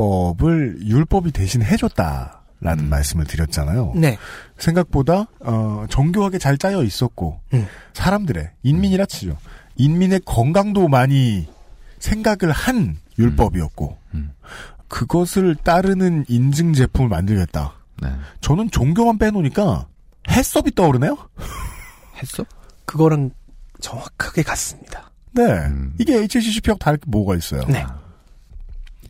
율법이 대신 해줬다라는 말씀을 드렸잖아요. 네. 생각보다 어, 정교하게 잘 짜여 있었고 음. 사람들의 인민이라 치죠. 인민의 건강도 많이 생각을 한 율법이었고 음. 그것을 따르는 인증 제품을 만들겠다. 네. 저는 종교만 빼놓으니까 해썹이 떠오르네요. 했어? 그거랑 정확하게 같습니다. 네. 음. 이게 HACCP하고 다를 게 뭐가 있어요? 네.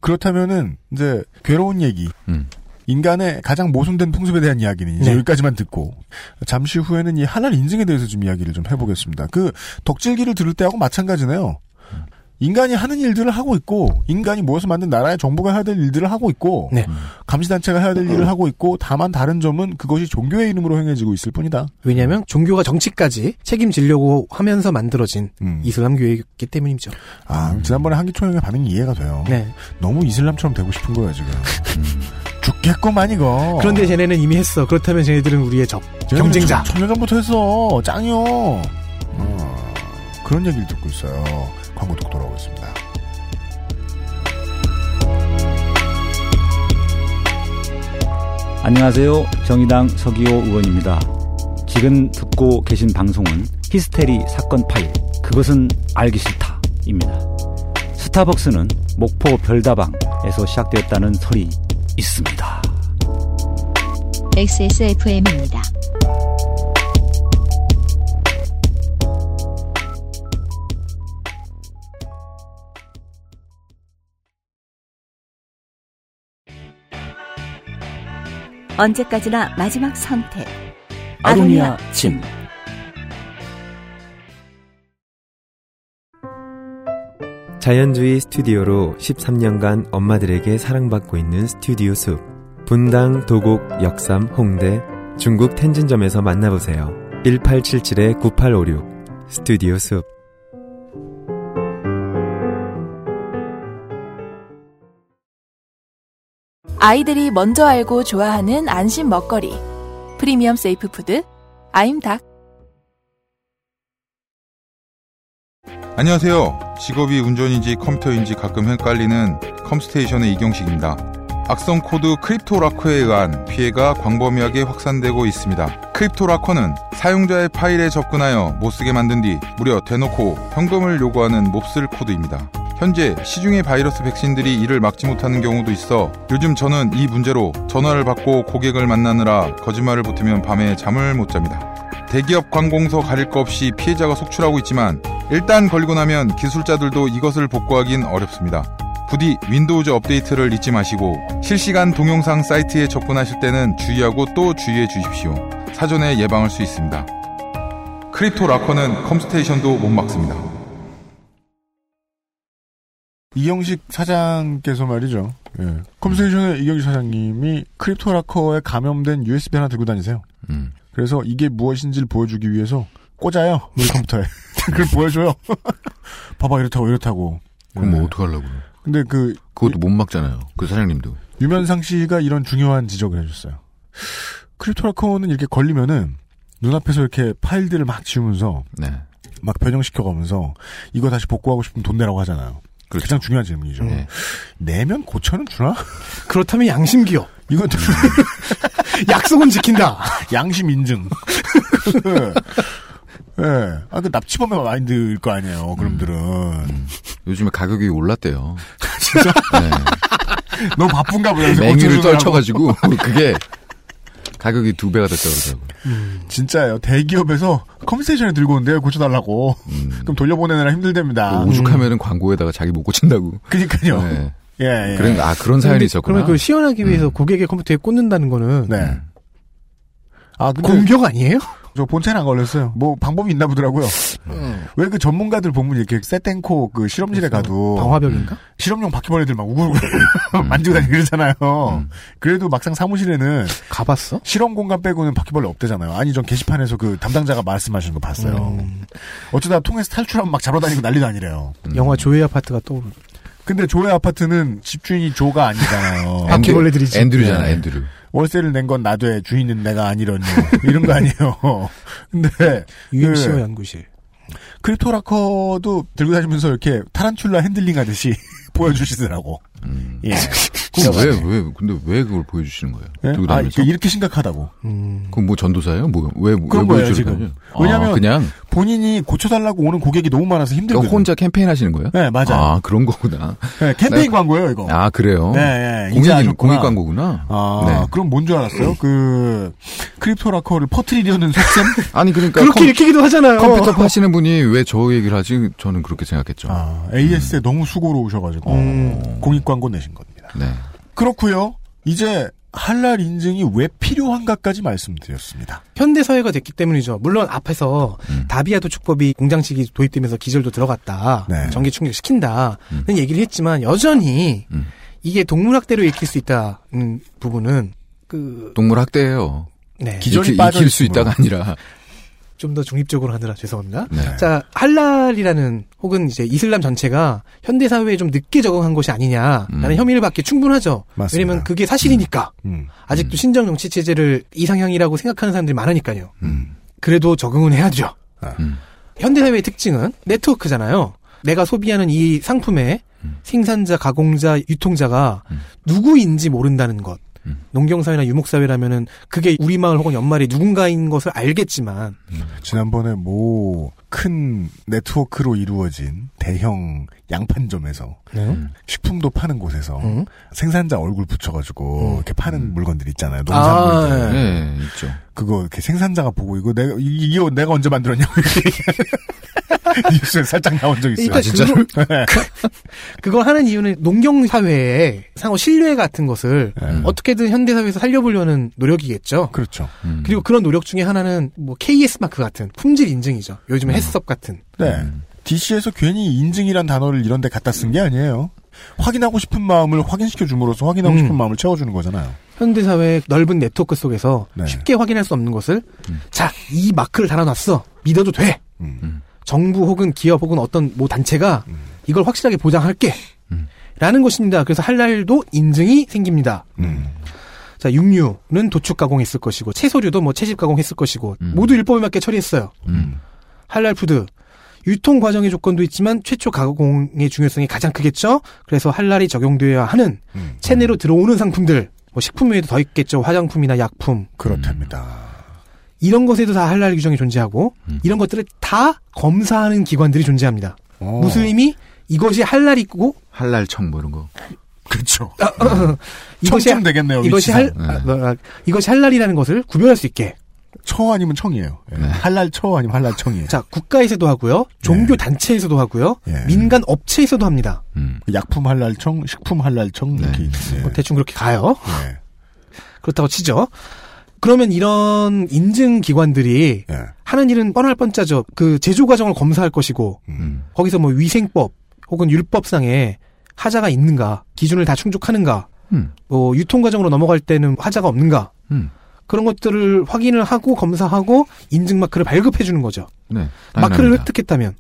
그렇다면은 이제 괴로운 얘기, 음. 인간의 가장 모순된 풍습에 대한 이야기는 이제 네. 여기까지만 듣고 잠시 후에는 이 할랄 인증에 대해서 좀 이야기를 좀 해보겠습니다. 그 덕질기를 들을 때하고 마찬가지네요. 인간이 하는 일들을 하고 있고 인간이 모여서 만든 나라의 정부가 해야 될 일들을 하고 있고 네. 감시단체가 해야 될 일을 하고 있고 다만 다른 점은 그것이 종교의 이름으로 행해지고 있을 뿐이다. 왜냐하면 종교가 정치까지 책임지려고 하면서 만들어진 음. 이슬람 교회이기 때문이죠. 아 지난번에 한기총영의 반응이 이해가 돼요. 네. 너무 이슬람처럼 되고 싶은 거예요 지금. 죽겠구만 이거. 그런데 쟤네는 이미 했어. 그렇다면 쟤네들은 우리의 적, 경쟁자. 천- 천년 전부터 했어. 짱이요. 어, 그런 얘기를 듣고 있어요. 광고 듣고 돌아오겠습니다. 안녕하세요. 정의당 서기호 의원입니다. 지금 듣고 계신 방송은 히스테리 사건 파일, 그것은 알기 싫다입니다. 스타벅스는 목포 별다방에서 시작되었다는 설이 있습니다. XSFM입니다. 언제까지나 마지막 선택. 아로니아 진. 자연주의 스튜디오로 13년간 엄마들에게 사랑받고 있는 스튜디오 숲. 분당, 도곡, 역삼, 홍대, 중국 텐진점에서 만나보세요. 1877-9856 스튜디오 숲. 아이들이 먼저 알고 좋아하는 안심 먹거리. 프리미엄 세이프 푸드 아임닭. 안녕하세요. 직업이 운전인지 컴퓨터인지 가끔 헷갈리는 컴스테이션의 이경식입니다. 악성 코드 크립토라커에 의한 피해가 광범위하게 확산되고 있습니다. 크립토라커는 사용자의 파일에 접근하여 못쓰게 만든 뒤 무려 대놓고 현금을 요구하는 몹쓸 코드입니다. 현재 시중의 바이러스 백신들이 이를 막지 못하는 경우도 있어 요즘 저는 이 문제로 전화를 받고 고객을 만나느라 거짓말을 붙이면 밤에 잠을 못 잡니다. 대기업 관공서 가릴 거 없이 피해자가 속출하고 있지만 일단 걸리고 나면 기술자들도 이것을 복구하긴 어렵습니다. 부디 윈도우즈 업데이트를 잊지 마시고 실시간 동영상 사이트에 접근하실 때는 주의하고 또 주의해 주십시오. 사전에 예방할 수 있습니다. 크립토 락커는 컴스테이션도 못 막습니다. 이영식 사장께서 말이죠. 예. 컴스테이션의 이경식 사장님이 크립토라커에 감염된 USB 하나 들고 다니세요. 음. 그래서 이게 무엇인지를 보여주기 위해서 꽂아요. 우리 컴퓨터에. *laughs* *laughs* 그걸 보여줘요. *laughs* 봐봐 이렇다고 이렇다고. 그럼 예. 뭐 어떡하려고. 근데 그 그것도 못 막잖아요. 그 사장님도. 유면상 씨가 이런 중요한 지적을 해줬어요. 크립토라커는 이렇게 걸리면은 눈앞에서 이렇게 파일들을 막 지우면서 네. 막 변형시켜가면서 이거 다시 복구하고 싶으면 돈 내라고 하잖아요. 그렇죠. 가장 중요한 질문이죠. 네. 내면 고쳐는 주나? 그렇다면 양심 기업. 이건 *laughs* 약속은 지킨다. 양심 인증. 예. *laughs* 아, 그 납치범의 마인드일 거 아니에요, 그놈들은. 요즘에 가격이 올랐대요. *laughs* 진짜? 네. 너무 바쁜가 보다. 맹위를. 떨쳐가지고 그게 가격이 두 배가 됐다고 그러더라고요. 진짜예요. 대기업에서 컴스테이션에 들고 온대요, 고쳐달라고. 그럼 돌려보내느라 힘들답니다. 또 오죽하면은 광고에다가 자기 못 고친다고. 그니까요. 네. 예, 예. 그런, 아, 그런 사연이 근데 있었구나. 그러면 그걸 시연하기 위해서 고객의 컴퓨터에 꽂는다는 거는 네. 아, 근데 공격 아니에요? 저 본체는 안 걸렸어요. 뭐 방법이 있나 보더라고요. 왜그 전문가들 보면 이렇게 세텐코 그 실험실에 가도 방화벽인가? 실험용 바퀴벌레들 막 우글우글 *laughs* 만지고 다니고 그러잖아요. 그래도 막상 사무실에는 가봤어? 실험 공간 빼고는 바퀴벌레 없대잖아요. 아니 전 게시판에서 그 담당자가 말씀하시는 거 봤어요. 어쩌다 통해서 탈출하면 막 잡아 다니고 난리도 아니래요. 영화 조의 아파트가 떠오르. 근데 조의 아파트는 집주인이 조가 아니잖아요. 바퀴벌레들이지. 앤드류잖아, 네. 앤드류. 월세를 낸 건 나되 주인은 내가 아니려니 *laughs* 이런 거 아니에요. *laughs* 근데 UMC와 그 연구실. 크립토라커도 들고 다니면서 이렇게 타란툴라 핸들링 하듯이 *laughs* 보여주시더라고. 예. *laughs* 그럼 왜, 왜, 근데 왜 그걸 보여주시는 거예요? 예? 들고 아, 다니면서? 이렇게 심각하다고. 그럼 뭐 전도사예요? 뭐, 왜, 왜 그런 거예요, 보여주는 지금. 거예요? 왜냐면 아, 그냥 본인이 고쳐달라고 오는 고객이 너무 많아서 힘들거든요. 혼자 캠페인 하시는 거예요? 네, 맞아요. 아, 그런 거구나. 네, 캠페인 나- 광고예요, 이거. 아, 그래요? 네, 네. 공익. 공익 광고구나. 아, 네. 그럼 뭔 줄 알았어요? 그, 크립토라커를 퍼트리려는 속셈? *laughs* 아니, 그러니까. 그렇게 컴- 읽히기도 하잖아요. 컴퓨터 파시는 분이 왜 저 얘기를 하지? 저는 그렇게 생각했죠. 아, AS에 너무 수고로우셔가지고, 음. 공익 광고 내신 겁니다. 네. 그렇고요 이제, 할랄 인증이 왜 필요한가까지 말씀드렸습니다. 현대 사회가 됐기 때문이죠. 물론 앞에서 다비하 도축법이 공장식이 도입되면서 기절도 들어갔다. 네. 전기 충격 시킨다는 얘기를 했지만 여전히 이게 동물학대로 읽힐 수 있다는 부분은 그 동물 학대예요. 네. 빠져 익힐 수. 있다가 아니라. 좀 더 중립적으로 하느라 죄송합니다. 네. 자, 할랄이라는 혹은 이제 이슬람 전체가 현대 사회에 좀 늦게 적응한 것이 아니냐라는 음. 혐의를 받기 충분하죠. 맞습니다. 왜냐면 그게 사실이니까. 음. 아직도 신정 정치 체제를 이상향이라고 생각하는 사람들이 많으니까요. 음. 그래도 적응은 해야죠. 음. 현대 사회의 특징은 네트워크잖아요. 내가 소비하는 이 상품의 음. 생산자, 가공자, 유통자가 누구인지 모른다는 것. 음. 농경사회나 유목사회라면은 그게 우리 마을 혹은 연말이 누군가인 것을 알겠지만 지난번에 뭐, 큰 네트워크로 이루어진 대형 양판점에서, 네. 식품도 파는 곳에서, 음. 생산자 얼굴 붙여가지고, 음. 이렇게 파는 물건들 있잖아요. 아, 농산물들. 네, 있죠. 그거 이렇게 생산자가 보고 이거 내가 이- 이거 내가 언제 만들었냐고 *laughs* *laughs* 뉴스에 살짝 나온 적 있어요. 그러니까 *laughs* 네. 그거 하는 이유는 농경 사회의 상호 신뢰 같은 것을 네. 어떻게든 현대 사회에서 살려보려는 노력이겠죠. 그렇죠. 음. 그리고 그런 노력 중에 하나는 뭐 KS 마크 같은 품질 인증이죠. 요즘에 음. 햇섭 같은. 네. DC에서 괜히 인증이란 단어를 이런 데 갖다 쓴 게 아니에요. 확인하고 싶은 마음을 확인시켜 줌으로써 확인하고 음. 싶은 마음을 채워주는 거잖아요. 현대 사회의 넓은 네트워크 속에서 네. 쉽게 확인할 수 없는 것을 자, 이 마크를 달아놨어. 믿어도 돼. 음. 정부 혹은 기업 혹은 어떤 모 단체가 이걸 확실하게 보장할게. 음. 라는 것입니다. 그래서 할랄도 인증이 생깁니다. 음. 자, 육류는 도축 가공했을 것이고 채소류도 뭐 채집 가공했을 것이고 음. 모두 율법에 맞게 처리했어요. 음. 할랄 푸드 유통 과정의 조건도 있지만 최초 가공의 중요성이 가장 크겠죠. 그래서 할랄이 적용되어야 하는 음. 체내로 들어오는 상품들 뭐 식품 외에도 더 있겠죠. 화장품이나 약품 그렇답니다. 이런 것에도 다 할랄 규정이 존재하고 음. 이런 것들을 다 검사하는 기관들이 존재합니다. 어. 무슬림이 이것이 할랄이고 할랄 청 뭐 이런 거. 그렇죠. 이것이 청쯤 되겠네요. 이것이. 할 아, 뭐, 아, 이것이 할랄이라는 것을 구별할 수 있게 처 아니면 청이에요. 예. 할랄 처 아니면 할랄 청이에요. 자, 국가에서도 하고요. 종교 단체에서도 하고요. 예. 민간 업체에서도 합니다. 약품 할랄 청, 식품 할랄 청 이렇게 있는데. 뭐 대충 그렇게 가요. 예. 그렇다고 치죠. 그러면 이런 인증 기관들이 예. 하는 일은 뻔할 뻔짜죠. 그 제조 과정을 검사할 것이고 음. 거기서 뭐 위생법 혹은 율법상에 하자가 있는가, 기준을 다 충족하는가, 음. 뭐 유통 과정으로 넘어갈 때는 하자가 없는가 음. 그런 것들을 확인을 하고 검사하고 인증 마크를 발급해 주는 거죠. 네. 마크를. 획득했다면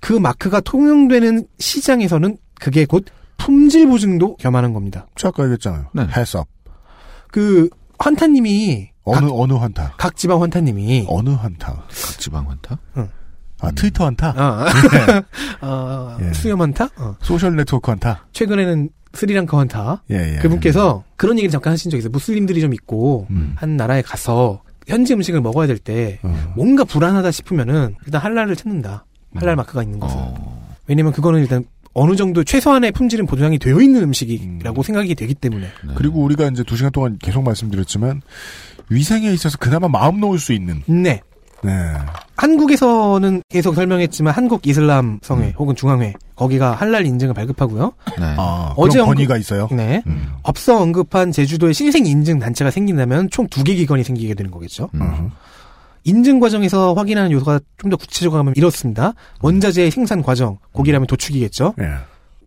그 마크가 통용되는 시장에서는 그게 곧 품질 보증도 겸하는 겁니다. 저 아까 얘기했잖아요. 네. HACCP. 그 환타님이 어느 어느 환타. 각 지방 환타님이 어느 환타. 각 지방 환타? 아 트위터 환타. 아, 네. *laughs* 아, 예. 수염 환타? 어. 소셜 네트워크 환타. 최근에는 스리랑카 환타. 예, 예. 그분께서 그런 얘기를 잠깐 하신 적이 있어요. 무슬림들이 좀 있고 음. 한 나라에 가서 현지 음식을 먹어야 될때 어. 뭔가 불안하다 싶으면은 일단 할랄을 찾는다. 할랄 마크가 있는 것은. 왜냐면 그거는 일단 어느 정도 최소한의 품질은 보장이 되어 있는 음식이라고 생각이 되기 때문에. 그리고 우리가 이제 두 시간 동안 계속 말씀드렸지만 위생에 있어서 그나마 마음 놓을 수 있는. 네. 네. 한국에서는 계속 설명했지만 한국 이슬람 성회 음. 혹은 중앙회 거기가 할랄 인증을 발급하고요. 네. 아, 어제 언급- 권위가 있어요. 네. 음. 앞서 언급한 제주도에 신생 인증 단체가 생긴다면 총 두 개 기관이 생기게 되는 거겠죠. 음. 인증 과정에서 확인하는 요소가 좀 더 구체적으로 하면 이렇습니다. 원자재 생산 과정, 고기라면 도축이겠죠. 예.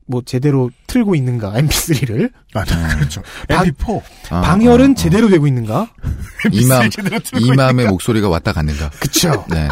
뭐 제대로 틀고 있는가 *laughs* MP3를 아, *laughs* 그렇죠. 방- MP4. 아, 방열은 아, 아. 제대로 되고 있는가? *laughs* 이맘 제대로 틀고 이맘의? 목소리가 왔다 갔는가? 그쵸. 네.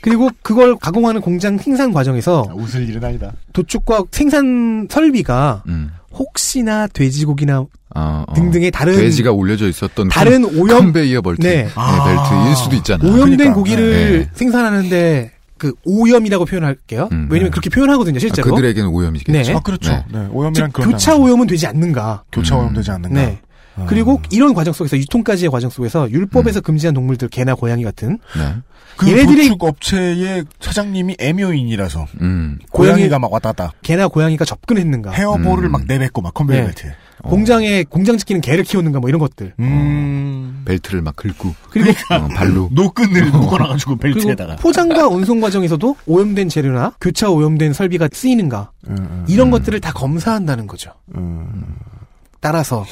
그리고 그걸 가공하는 공장 생산 과정에서 웃을 일은 아니다. 도축과 생산 설비가 음. 혹시나 돼지고기나 어, 어. 등등의 다른 돼지가 올려져 있었던 다른 컨- 오염- 컨베이어 벨트 네. 네, 아. 벨트일 수도 있잖아. 오염된 그러니까. 고기를 네. 생산하는데 그 오염이라고 표현할게요. 음, 왜냐면 네. 그렇게 표현하거든요, 아, 실제로. 그들에게는 오염이겠죠. 네. 아, 그렇죠. 네. 네. 오염이란 즉, 그런 교차 단어죠. 오염은 되지 않는가. 교차 음. 오염 되지 않는가. 네. 어. 그리고 이런 과정 속에서 유통까지의 과정 속에서 율법에서 금지한 동물들 개나 고양이 같은 네. 그 얘네들이- 도축 업체의 사장님이 애묘인이라서 음. 고양이가 막 왔다 갔다 개나 고양이가 접근했는가. hairball을 음. 막 내뱉고 막 컨베이어 네. 벨트에. 공장에 공장 지키는 개를 키우는가 뭐 이런 것들. 음. 벨트를 막 긁고 그리고 어, 발로 *laughs* 노끈을 묶어놔가지고 그리고 벨트에다가. 포장과 *laughs* 운송 과정에서도 오염된 재료나 교차 오염된 설비가 쓰이는가 음, 이런 것들을 다 검사한다는 거죠. 음. 따라서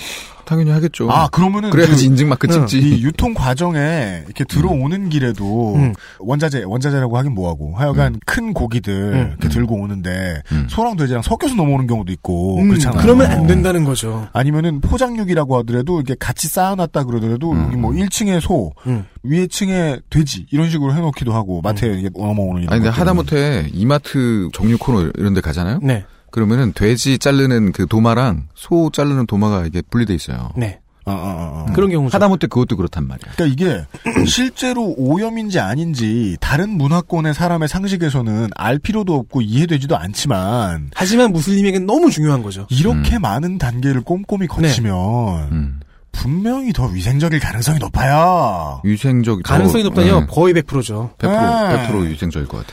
당연히 하겠죠. 아 그러면은 그래야지 그- 인증 마크 응. 찍지. 이 유통 과정에 이렇게 들어오는 길에도 음. 원자재 원자재라고 하긴 뭐하고 하여간 큰 고기들 음. 이렇게 들고 오는데 음. 소랑 돼지랑 섞여서 넘어오는 경우도 있고 음, 그렇잖아요. 그러면 안 된다는 거죠. 아니면은 포장육이라고 하더라도 이렇게 같이 쌓아놨다 그러더라도 음. 여기 뭐 1층에 소, 음. 위에 층에 돼지 이런 식으로 해놓기도 하고 마트에 이게 넘어오는 아니 근데. 하다못해 이마트 정육 코너 이런 데 가잖아요. 네, 그러면은 돼지 자르는 그 도마랑 소 자르는 도마가 이게 분리돼 있어요. 네 아, 아, 아, 아. 그런 경우죠. 하다못해 그것도 그렇단 말이야. 그러니까 이게 *clears throat* 실제로 오염인지 아닌지 다른 문화권의 사람의 상식에서는 알 필요도 없고 이해되지도 않지만 하지만 무슬림에겐 너무 중요한 거죠. 이렇게 음. 많은 단계를 꼼꼼히 거치면 음. 분명히 더 위생적일 가능성이 높아요. 위생적 가능성이 저- 높다뇨. 네. 거의 100%죠. 100% 네. 100% 위생적일 것 같아.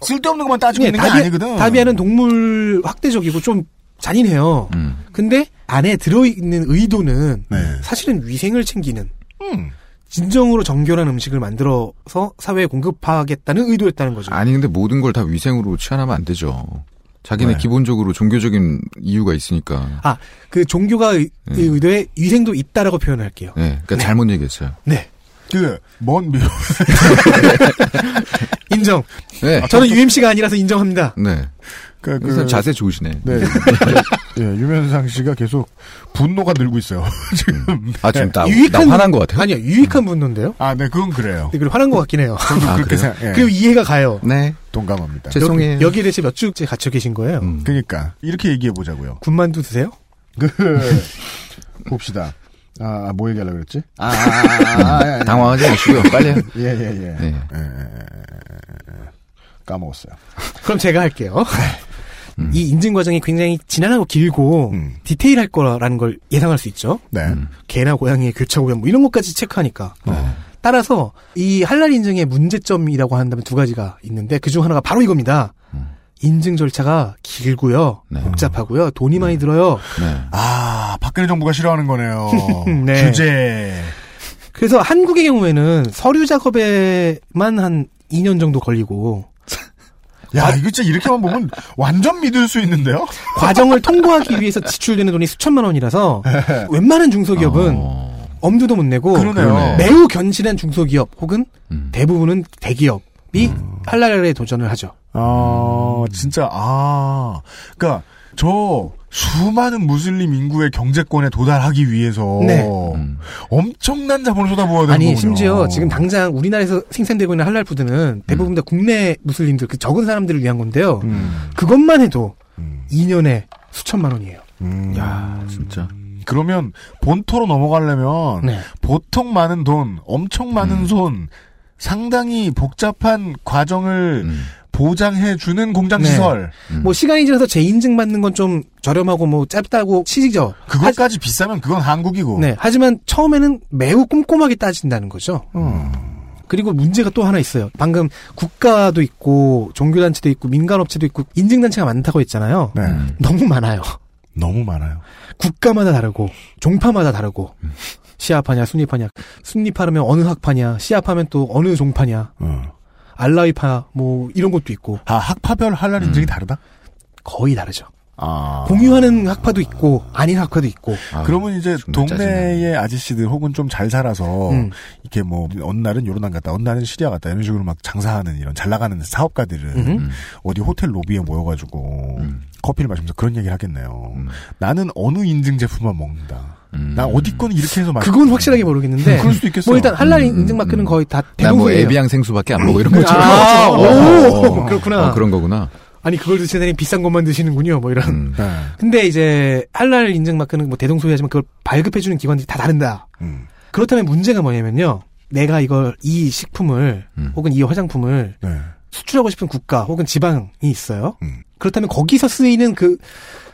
쓸데없는 것만 따지고 있는 게 다비, 아니거든. 다비아는 동물 학대적이고 좀 잔인해요. 음. 근데 안에 들어있는 의도는 네. 사실은 위생을 챙기는 음. 진정으로 정결한 음식을 만들어서 사회에 공급하겠다는 의도였다는 거죠. 아니 근데 모든 걸 다 위생으로 치환하면 안 되죠. 자기네 네. 기본적으로 종교적인 이유가 있으니까. 아, 그 종교가 의, 음. 의도에 위생도 있다라고 표현할게요. 네, 그러니까 잘못 얘기했어요. 네. 그먼 미... *laughs* 인정. 네, 저는 UMC가 아니라서 인정합니다. 네. 그, 그 자세 좋으시네. 네. 예, 유면상 씨가 계속 분노가 늘고 있어요. *laughs* 지금. 아 지금 나, 유익한 나 화난 것 같아요. 아니요, 유익한 분노인데요. 아, 네, 그건 그래요. 네, 그리고 화난 것 같긴 해요. 저도 아, 그렇게 그래요? 생각, 예, 그리고 이해가 가요. 네. 동감합니다. 죄송해요. 여기, 여기에 대해서 몇 주째 갇혀 계신 거예요. 음. 그러니까 이렇게 얘기해 보자고요. 군만두 드세요? 그 *laughs* 봅시다. 아, 뭐 얘기하려고 그랬지? 아, 아, 아, 아, 아, 아, 당황하지 마시고요. 빨리. *laughs* 예, 예, 예. 네. 예, 예, 예, 예. 까먹었어요. 그럼 제가 할게요. 음. 이 인증 과정이 굉장히 지난하고 길고 음. 디테일할 거라는 걸 예상할 수 있죠. 네. 음. 개나 고양이의 교차 오염 뭐 이런 것까지 체크하니까. 어. 따라서 이 할랄 인증의 문제점이라고 한다면 두 가지가 있는데 그중 하나가 바로 이겁니다. 음. 인증 절차가 길고요. 네. 복잡하고요. 돈이 많이 들어요. 네. 아, 박근혜 정부가 싫어하는 거네요. *laughs* 네. 규제. 그래서 한국의 경우에는 서류 작업에만 한 2년 정도 걸리고 야, 이거 진짜 이렇게만 보면 완전 믿을 수 있는데요? *laughs* 과정을 통보하기 위해서 지출되는 돈이 수천만 원이라서 *laughs* 웬만한 중소기업은 엄두도 못 내고 그러네요. 매우 견실한 중소기업 혹은 대부분은 대기업이 할랄에 도전을 하죠. 아, 진짜, 아. 그니까, 저, 수많은 무슬림 인구의 경제권에 도달하기 위해서. 네. 엄청난 자본을 쏟아부어야 되는 아니 거군요. 심지어 지금 당장 우리나라에서 생산되고 있는 할랄 푸드는 대부분 다 국내 무슬림들 그 적은 사람들을 위한 건데요. 그것만 해도 2년에 수천만 원이에요. 야, 진짜. 그러면 본토로 넘어가려면 네. 보통 많은 돈, 엄청 많은 손, 상당히 복잡한 과정을 보장해주는 공장 네. 시설. 뭐 시간이 지나서 재인증 받는 건 좀 저렴하고 뭐 짧다고 치죠. 그것까지 비싸면 그건 한국이고. 네. 하지만 처음에는 매우 꼼꼼하게 따진다는 거죠. 음. 그리고 문제가 또 하나 있어요. 방금 국가도 있고 종교단체도 있고 민간업체도 있고 인증단체가 많다고 했잖아요. 네. 너무 많아요. 너무 많아요. 국가마다 다르고 종파마다 다르고 음. 시아파냐 순위파냐 순위파라면 어느 학파냐 시아파면 또 어느 종파냐 알라이파 뭐 이런 것도 있고 아 학파별 할랄 인증이 다르다? 거의 다르죠. 아. 공유하는 학파도 있고 아닌 학파도 있고. 그러면 이제 동네의 아저씨들 혹은 좀 잘 살아서 음. 이렇게 뭐 어느 날은 요르단 갔다 어느 날은 시리아 갔다 이런 식으로 막 장사하는 이런 잘 나가는 사업가들은 음. 어디 호텔 로비에 모여가지고 커피를 마시면서 그런 얘기를 하겠네요. 음. 나는 어느 인증 제품만 먹는다. 난 어디 거는 이렇게 해서 마시 그건 확실하게 모르겠는데. 그럴 수도 있겠어요. 뭐 일단 할랄 인증 마크는 거의 다나뭐 대부분이에요. 에비앙 생수밖에 안 먹어 이런 거죠. 아, 오, 어, 그렇구나. 어, 그런 거구나. 아니 그걸 드시다니 비싼 것만 드시는군요. 뭐 이런. 음. 네. 근데 이제 할랄 인증 마크는 뭐 대동소이하지만 그걸 발급해 주는 기관들이 다 다른다. 음. 그렇다면 문제가 뭐냐면요. 내가 이걸 이 식품을 혹은 이 화장품을 네. 수출하고 싶은 국가 혹은 지방이 있어요. 음. 그렇다면 거기서 쓰이는 그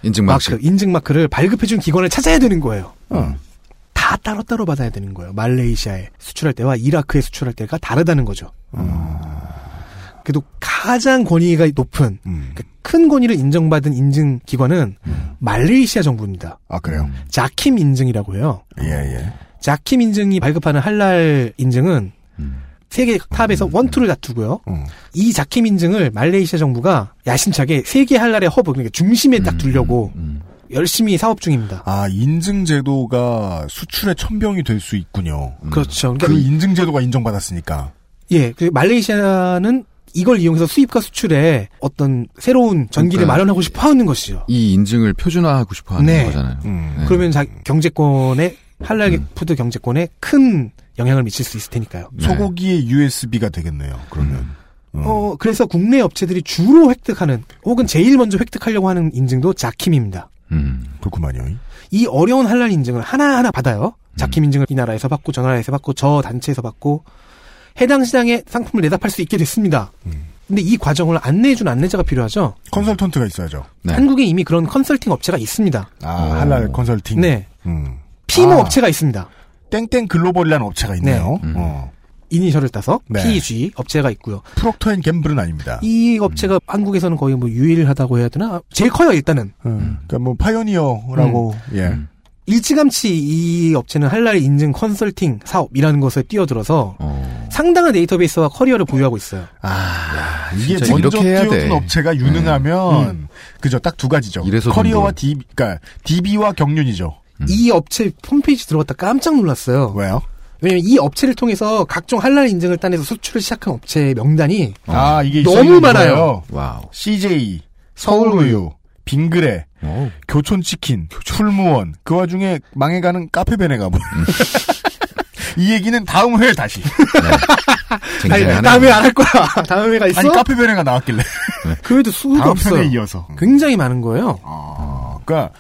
인증 마크. 마크, 인증 마크를 발급해 준 기관을 찾아야 되는 거예요. 어. 다 따로따로 받아야 되는 거예요. 말레이시아에 수출할 때와 이라크에 수출할 때가 다르다는 거죠. 그래도 가장 권위가 높은 음. 그큰 권위를 인정받은 인증 기관은 말레이시아 정부입니다. 아 그래요? 자킴 인증이라고 해요. 예 예. 자킴 인증이 발급하는 할랄 인증은 세계 탑에서 원투를 다투고요. 음. 이 자킴 인증을 말레이시아 정부가 야심차게 세계 할랄의 허브 그러니까 중심에 딱 두려고 열심히 사업 중입니다. 아 인증 제도가 수출의 첨병이 될 수 있군요. 그렇죠. 그러니까 그 이- 인증 제도가 인정받았으니까. 예, 그 말레이시아는 이걸 이용해서 수입과 수출에 어떤 새로운 전기를 그러니까 마련하고 싶어 하는 것이죠. 이 인증을 표준화하고 싶어 하는 네. 거잖아요. 네. 그러면 자, 경제권에 할랄 푸드 경제권에 큰 영향을 미칠 수 있을 테니까요. 소고기의 USB가 되겠네요. 그러면. 어, 그래서 국내 업체들이 주로 획득하는 혹은 제일 먼저 획득하려고 하는 인증도 자킴입니다. 음. 그렇구만요. 이 어려운 할랄 인증을 하나하나 받아요. 자킴 인증을 이 나라에서 받고 저 나라에서 받고 저 단체에서 받고 해당 시장에 상품을 내다 팔 수 있게 됐습니다. 근데 이 과정을 안내해준 안내자가 필요하죠. 컨설턴트가 있어야죠. 한국에 이미 그런 컨설팅 업체가 있습니다. 아 할랄 컨설팅. 네. 음. 피모 아. 업체가 있습니다. 땡땡 글로벌이라는 업체가 있네요. 네. 어. 이니셜을 따서 네. PG 업체가 있고요. 프록터 앤 갬블은 아닙니다. 이 업체가 한국에서는 거의 뭐 유일하다고 해야 되나? 제일 커요 일단은. 음. 그러니까 뭐 pioneer라고 예. 일찌감치 이 업체는 할랄 인증 컨설팅 사업이라는 것에 뛰어들어서 어. 상당한 데이터베이스와 커리어를 보유하고 있어요. 아, 이게 먼저 이렇게 해야 뛰어든 돼. 업체가 유능하면 음. 그죠 딱 두 가지죠. 이래서 커리어와 돈 D, 그러니까 DB와 경륜이죠. 이 업체 홈페이지 들어갔다 깜짝 놀랐어요. 왜요? 왜냐면 이 업체를 통해서 각종 할랄 인증을 따내서 수출을 시작한 업체의 명단이 아 이게 너무 많아요. 와우. CJ, 서울우유, 빙그레, 오. 교촌치킨, 풀무원, 그 와중에 망해가는 카페베네가 뭐. *laughs* 이 얘기는 다음 회에 다시. 아니, 쟁쟁하네. 다음에 안 할 거야. *laughs* 다음 회가 있어? 아니 카페베네가 나왔길래. 그 외에도 수가 다음 없어요. 이어서. 굉장히 많은 거예요. 어, 그러니까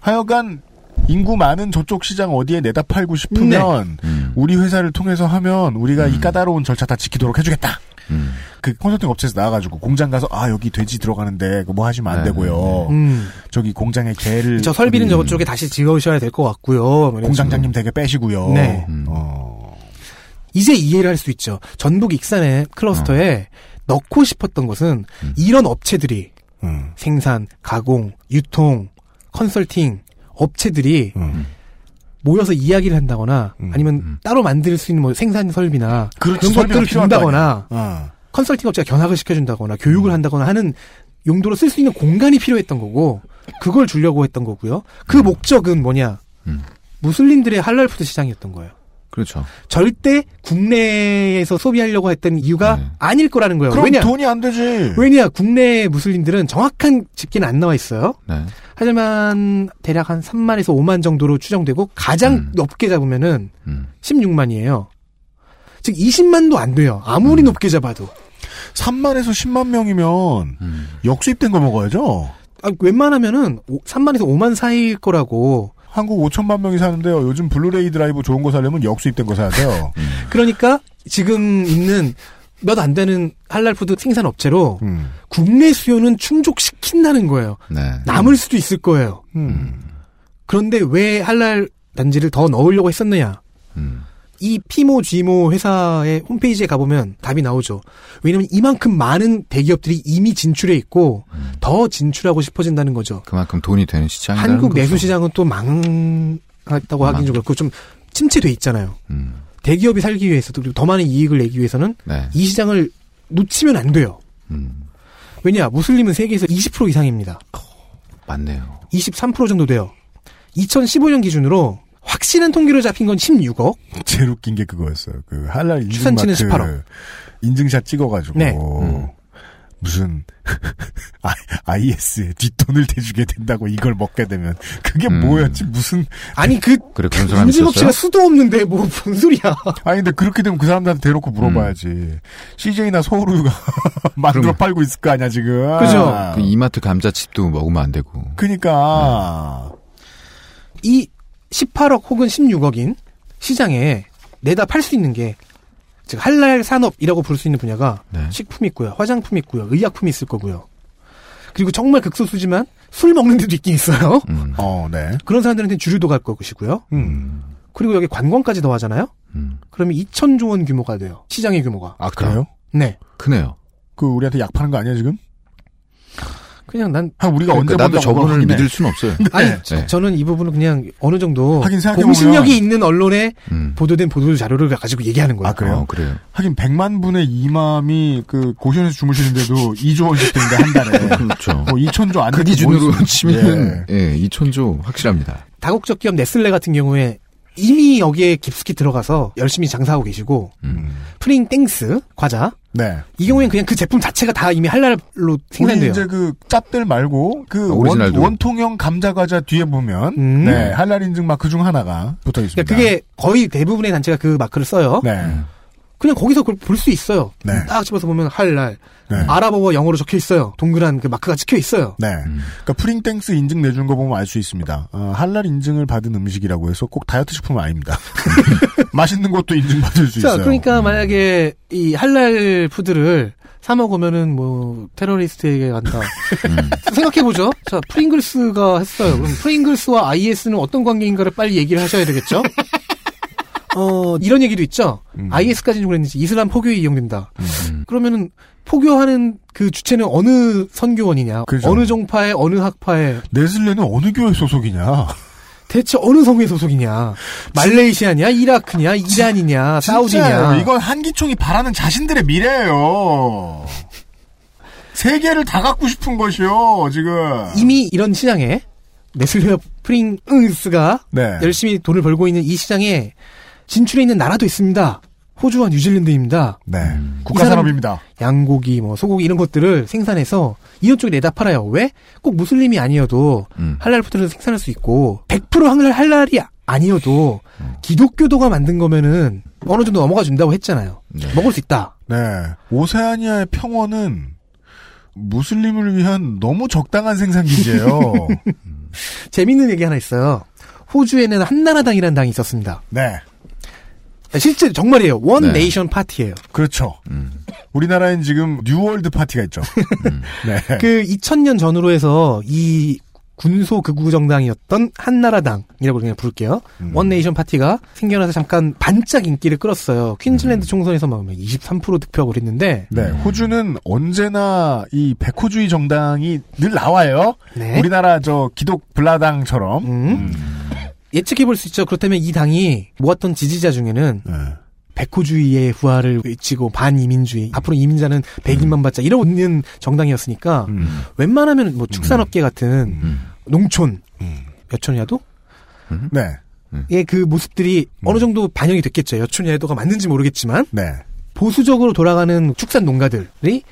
하여간 인구 많은 저쪽 시장 어디에 내다 팔고 싶으면 음. 우리 회사를 통해서 하면 우리가 이 까다로운 절차 다 지키도록 해주겠다. 음. 그 컨설팅 업체에서 나와가지고 공장 가서 아 여기 돼지 들어가는데 뭐 하시면 안 네, 되고요. 음. 저기 공장에 개를 저 설비는 저쪽에 다시 지어오셔야 될 것 같고요. 뭐 공장장님 되게 빼시고요. 네. 어. 이제 이해를 할 수 있죠. 전북 익산의 클러스터에 넣고 싶었던 것은 이런 업체들이 음. 생산, 가공, 유통, 컨설팅 업체들이 음. 모여서 이야기를 한다거나 아니면 따로 만들 수 있는 뭐 생산 설비나 그렇지, 그런 것들을 준다거나 어. 컨설팅 업체가 견학을 시켜준다거나 교육을 한다거나 하는 용도로 쓸 수 있는 공간이 필요했던 거고 그걸 주려고 했던 거고요. 그 목적은 뭐냐? 무슬림들의 할랄 푸드 시장이었던 거예요. 그렇죠. 절대 국내에서 소비하려고 했던 이유가 아닐 거라는 거예요. 그럼 왜냐? 돈이 안 되지. 왜냐? 국내 무슬림들은 정확한 집계는 안 나와 있어요. 네. 하지만 대략 한 3만에서 5만 정도로 추정되고 가장 높게 잡으면은 16만이에요. 즉 20만도 안 돼요. 아무리 높게 잡아도. 3만에서 10만 명이면 음. 역수입된 거 먹어야죠. 아, 웬만하면은 3만에서 5만 사이일 거라고. 한국 5천만 명이 사는데요. 요즘 블루레이 드라이브 좋은 거 사려면 역수입된 거 사야 돼요. *laughs* 그러니까 지금 있는 몇 안 되는 할랄 푸드 생산 업체로 음. 국내 수요는 충족시킨다는 거예요. 네. 남을 수도 있을 거예요. 음. 그런데 왜 할랄 단지를 더 넣으려고 했었느냐? 음. 이 피모 지모 회사의 홈페이지에 가보면 답이 나오죠. 왜냐면 이만큼 많은 대기업들이 이미 진출해 있고 더 진출하고 싶어진다는 거죠. 그만큼 돈이 되는 시장이라는 한국 거죠. 내수 시장은 또 망했다고 하긴 좀 그렇고 좀 침체돼 있잖아요. 음. 대기업이 살기 위해서도 그리고 더 많은 이익을 내기 위해서는 네. 이 시장을 놓치면 안 돼요. 음. 왜냐 무슬림은 세계에서 20% 이상입니다. 맞네요. 23% 정도 돼요. 2015년 기준으로 확실한 통계로 잡힌 건 16억. *laughs* 제일 웃긴 게 그거였어요. 그 할랄 추산치는 인증마크 18억. 인증샷 찍어가지고 네. 무슨 *laughs* IS에 뒷돈을 대주게 된다고 이걸 먹게 되면 그게 뭐였지 무슨 아니 그 그래 그런 인증업체가 있었어요? 수도 없는데 뭐뭔 소리야. 아니 근데 그렇게 되면 그 사람들한테 대놓고 물어봐야지. CJ나 서울우유가 *laughs* 만들어 그럼- 팔고 있을 거 아니야 지금. 그죠? 그 이마트 감자칩도 먹으면 안 되고. 그니까 이 18억 혹은 16억인 시장에 내다 팔 수 있는 게, 즉, 할랄 산업이라고 부를 수 있는 분야가 네. 식품 있고요, 화장품 있고요, 의약품이 있을 거고요. 그리고 정말 극소수지만 술 먹는 데도 있긴 있어요. 음. *laughs* 어, 네. 그런 사람들한테는 주류도 갈 것이고요. 음. 그리고 여기 관광까지 더 하잖아요? 음. 그러면 2천조 원 규모가 돼요. 시장의 규모가. 아 그래요? 네. 크네요. 그 우리한테 약 파는 거 아니야 지금? 그냥 난. 한 우리가 언제 그러니까 나도 본다고 저분을. 믿을 수는 없어요. 아니, 네. 저- 저는 이 부분은 그냥 어느 정도. 공신력이 있는 언론에 음. 보도된 보도 자료를 가지고 얘기하는 거예요. 아 그래요? 어, 그래요. 하긴 100만 분의 이맘이 그 고시원에서 주무시는데도 2조 *laughs* 원씩 드는데 한 달에 *laughs* 그렇죠. 뭐 2천조 안그 되는 기준으로 뭐 있- 치면 예, 2천조 확실합니다. 다국적 기업 네슬레 같은 경우에 이미 여기에 깊숙이 들어가서 열심히 장사하고 계시고 음. 프링 땡스 과자 네. 이 경우에는 그냥 그 제품 자체가 다 이미 할랄로 생산돼요. 이제 그 짭들 말고 그 아, 원, 오리지널도. 원 통형 감자 과자 뒤에 보면 음. 네 할랄 인증 마크 중 하나가 붙어 있습니다. 그러니까 그게 거의 대부분의 단체가 그 마크를 써요. 네. 그냥 거기서 그걸 볼 수 있어요. 네. 딱 집어서 보면 할랄 네. 아랍어와 영어로 적혀 있어요. 동그란 그 마크가 찍혀 있어요. 네. 그러니까 프링땡스 인증 내준 거 보면 알 수 있습니다. 어, 할랄 인증을 받은 음식이라고 해서 꼭 다이어트 식품은 아닙니다. *laughs* 맛있는 것도 인증 받을 수 자, 있어요. 음. 그러니까 만약에 이 할랄 푸드를 사 먹으면은 뭐 테러리스트에게 간다. 음. 생각해 보죠. 자, 프링글스가 했어요. 그럼 프링글스와 IS는 어떤 관계인가를 빨리 얘기를 하셔야 되겠죠. *laughs* 어, 이런 얘기도 있죠. 음. IS까지는 그랬는지 이슬람 포교에 이용된다. 그러면은 포교하는 그 주체는 어느 선교원이냐, 그죠. 어느 종파의 어느 학파의 네슬레는 어느 교회 소속이냐? 대체 어느 성의 소속이냐, 말레이시아냐, 이라크냐, 이란이냐, 사우디냐. 이건 한기총이 바라는 자신들의 미래예요. 세계를 다 갖고 싶은 것이요, 지금. 이미 이런 시장에 네슬레 프링스가 네. 열심히 돈을 벌고 있는 이 시장에 진출해 있는 나라도 있습니다. 호주와 뉴질랜드입니다. 네. 이 국가 산업입니다. 양고기, 뭐 소고기 이런 것들을 생산해서 이런 쪽에 내다 팔아요. 왜? 꼭 무슬림이 아니어도 음. 할랄 푸드를 생산할 수 있고 100% 할랄 할랄이 아니어도 음. 기독교도가 만든 거면은 어느 정도 넘어가 준다고 했잖아요. 먹을 수 있다. 네. 오세아니아의 평원은 무슬림을 위한 너무 적당한 생산 기지예요. *laughs* 재밌는 얘기 하나 있어요. 호주에는 한나라당이라는 당이 있었습니다. 네. 실제 정말이에요. One 네. Nation Party예요. 그렇죠. 우리나라엔 지금 New World Party가 있죠. *laughs* 네. 그 2000년 전후로 해서 이 군소 극우 정당이었던 한나라당이라고 그냥 부를게요. 음. One Nation Party가 생겨나서 잠깐 반짝 인기를 끌었어요. 퀸즐랜드 총선에서 막23% 득표하고 그랬는데 네, 호주는 언제나 이 백호주의 정당이 늘 나와요. 네. 우리나라 저 기독 블라당처럼. 음. 음. 예측해 볼 수 있죠. 그렇다면 이 당이 모았던 지지자 중에는 네. 백호주의의 부활을 외치고 반이민주의 앞으로 이민자는 백인만 받자 이러는 정당이었으니까 음. 웬만하면 뭐 축산업계 같은 음. 농촌 여촌야도 네. 의그 모습들이 어느 정도 반영이 됐겠죠. 여촌야도가 맞는지 모르겠지만 네. 보수적으로 돌아가는 축산 농가들이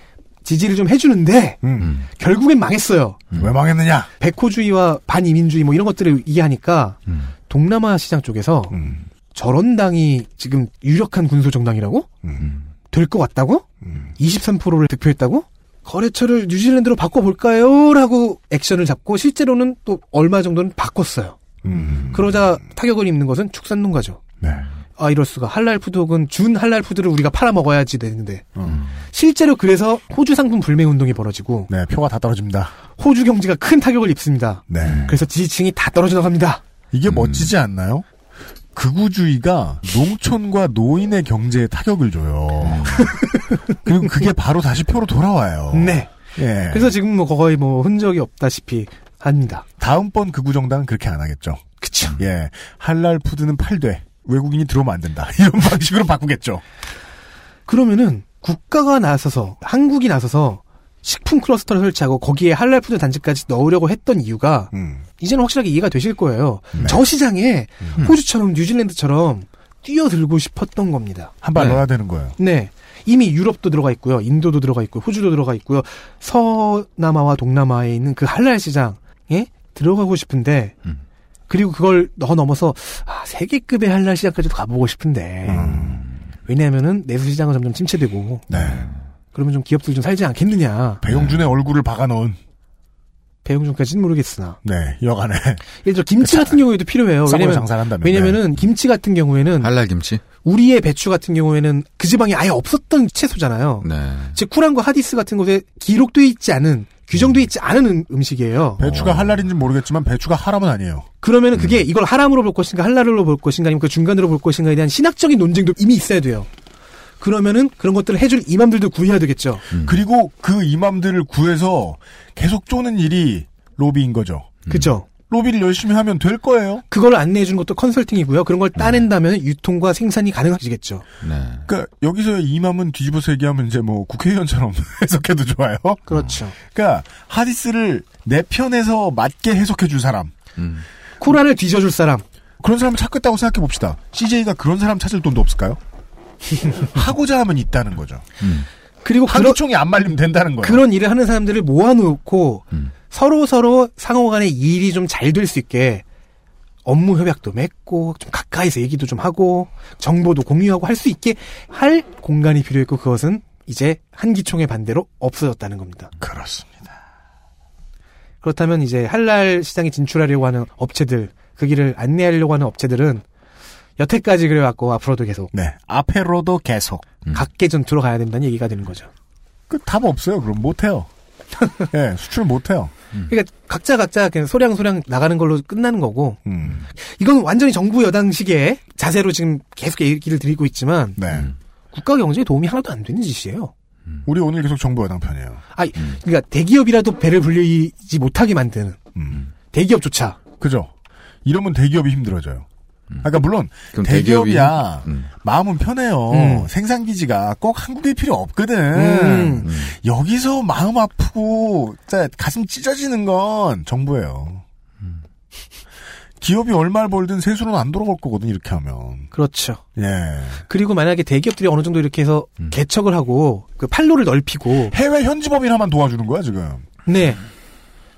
지지를 좀 해주는데 음. 결국엔 망했어요. 왜 망했느냐? 백호주의와 반이민주의 뭐 이런 것들을 이해하니까 음. 동남아 시장 쪽에서 저런 당이 지금 유력한 군소 정당이라고 될 것 같다고 23%를 득표했다고 거래처를 뉴질랜드로 바꿔볼까요? 라고 액션을 잡고 실제로는 또 얼마 정도는 바꿨어요. 그러자 타격을 입는 것은 축산농가죠. 네. 아 이럴 수가 할랄 푸드 혹은 준 할랄 푸드를 우리가 팔아 먹어야지 되는데 음. 실제로 그래서 호주 상품 불매 운동이 벌어지고 네, 표가 다 떨어집니다. 호주 경제가 큰 타격을 입습니다. 네. 그래서 지지층이 다 떨어져 나갑니다. 이게 멋지지 않나요? 극우주의가 농촌과 노인의 경제에 타격을 줘요. *laughs* 그리고 그게 바로 다시 표로 돌아와요. 네. 예. 그래서 지금 뭐 거의 뭐 흔적이 없다시피 합니다. 다음번 극우 정당은 그렇게 안 하겠죠. 그쵸. 예. 할랄 푸드는 팔되 외국인이 들어오면 안 된다. *laughs* 이런 방식으로 바꾸겠죠. 그러면은 국가가 나서서 한국이 나서서 식품 클러스터를 설치하고 거기에 할랄푸드 단지까지 넣으려고 했던 이유가 음. 이제는 확실하게 이해가 되실 거예요. 네. 저 시장에 호주처럼 뉴질랜드처럼 뛰어들고 싶었던 겁니다. 한발 네. 넣어야 되는 거예요. 네. 이미 유럽도 들어가 있고요. 인도도 들어가 있고요. 호주도 들어가 있고요. 서남아와 동남아에 있는 그 할랄 시장에 들어가고 싶은데 그리고 그걸 더 넘어서 아, 세계급의 할랄 시장까지도 가보고 싶은데 왜냐하면은 내수 시장은 점점 침체되고 네. 그러면 좀 기업들 좀 살지 않겠느냐. 배용준의 얼굴을 박아놓은. 배용준까지는 모르겠으나. 네, 여간에. 예를 들어 김치 같은 경우에도 필요해요. 왜냐면 왜냐면은 김치 같은 경우에는 할랄 김치. 우리의 배추 같은 경우에는 그 지방에 아예 없었던 채소잖아요. 네. 즉 쿠란과 하디스 같은 곳에 기록돼 있지 않은 규정돼 있지 않은 음- 음식이에요. 배추가 할랄인지 모르겠지만 배추가 하람은 아니에요. 그러면 은 그게 이걸 하람으로 볼 것인가 할랄로 볼 것인가 아니면 그 중간으로 볼 것인가에 대한 신학적인 논쟁도 이미 있어야 돼요. 그러면은 그런 것들을 해줄 이맘들도 구해야 되겠죠. 그리고 그 이맘들을 구해서 계속 쪼는 일이 로비인 거죠. 그죠. 로비를 열심히 하면 될 거예요. 그걸 안내해 주는 것도 컨설팅이고요. 그런 걸 따낸다면 유통과 생산이 가능해지겠죠. 네. 그러니까 여기서의 이맘은 뒤집어서 얘기하면 이제 뭐 국회의원처럼 *laughs* 해석해도 좋아요. 그렇죠. 그러니까 하디스를 내 편에서 맞게 해석해 줄 사람. 코란을 뒤져 줄 사람. 그런 사람을 찾겠다고 생각해 봅시다. CJ가 그런 사람 찾을 돈도 없을까요? *laughs* 하고자 하면 있다는 거죠. 그리고 한 그런 총이 안 말리면 된다는 거예요. 그런 일을 하는 사람들을 모아놓고 서로 서로 상호 간의 일이 좀 잘 될 수 있게 업무 협약도 맺고 좀 가까이서 얘기도 좀 하고 정보도 공유하고 할 수 있게 할 공간이 필요했고 그것은 이제 한기총의 반대로 없어졌다는 겁니다. 그렇습니다. 그렇다면 이제 할랄 시장에 진출하려고 하는 업체들 그 길을 안내하려고 하는 업체들은 여태까지 그래왔고 앞으로도 계속 네 앞으로도 계속 각계 전투로 가야 된다는 얘기가 되는 거죠. 그 답 없어요. 그럼 못 해요. *laughs* 예, 수출 못 해요. 그러니까 각자 각자 그냥 소량 소량 나가는 걸로 끝나는 거고 음. 이건 완전히 정부 여당식의 자세로 지금 계속 얘기를 드리고 있지만 네. 국가 경제에 도움이 하나도 안 되는 짓이에요. 우리 오늘 계속 정부 여당 편이에요. 아, 그러니까 대기업이라도 배를 불리지 못하게 만드는 대기업조차 그죠? 이러면 대기업이 힘들어져요. 아까 물론 그럼 대기업이야 대기업이- 음. 마음은 편해요. 음. 생산 기지가 꼭 한국에 필요 없거든. 음. 여기서 마음 아프고 진짜 가슴 찢어지는 건 정부예요. 기업이 얼마를 벌든 세수는 안 돌아올 거거든 이렇게 하면. 그렇죠. 예. 그리고 만약에 대기업들이 어느 정도 이렇게 해서 개척을 하고 그 판로를 넓히고 해외 현지법인하만 도와주는 거야 지금. 네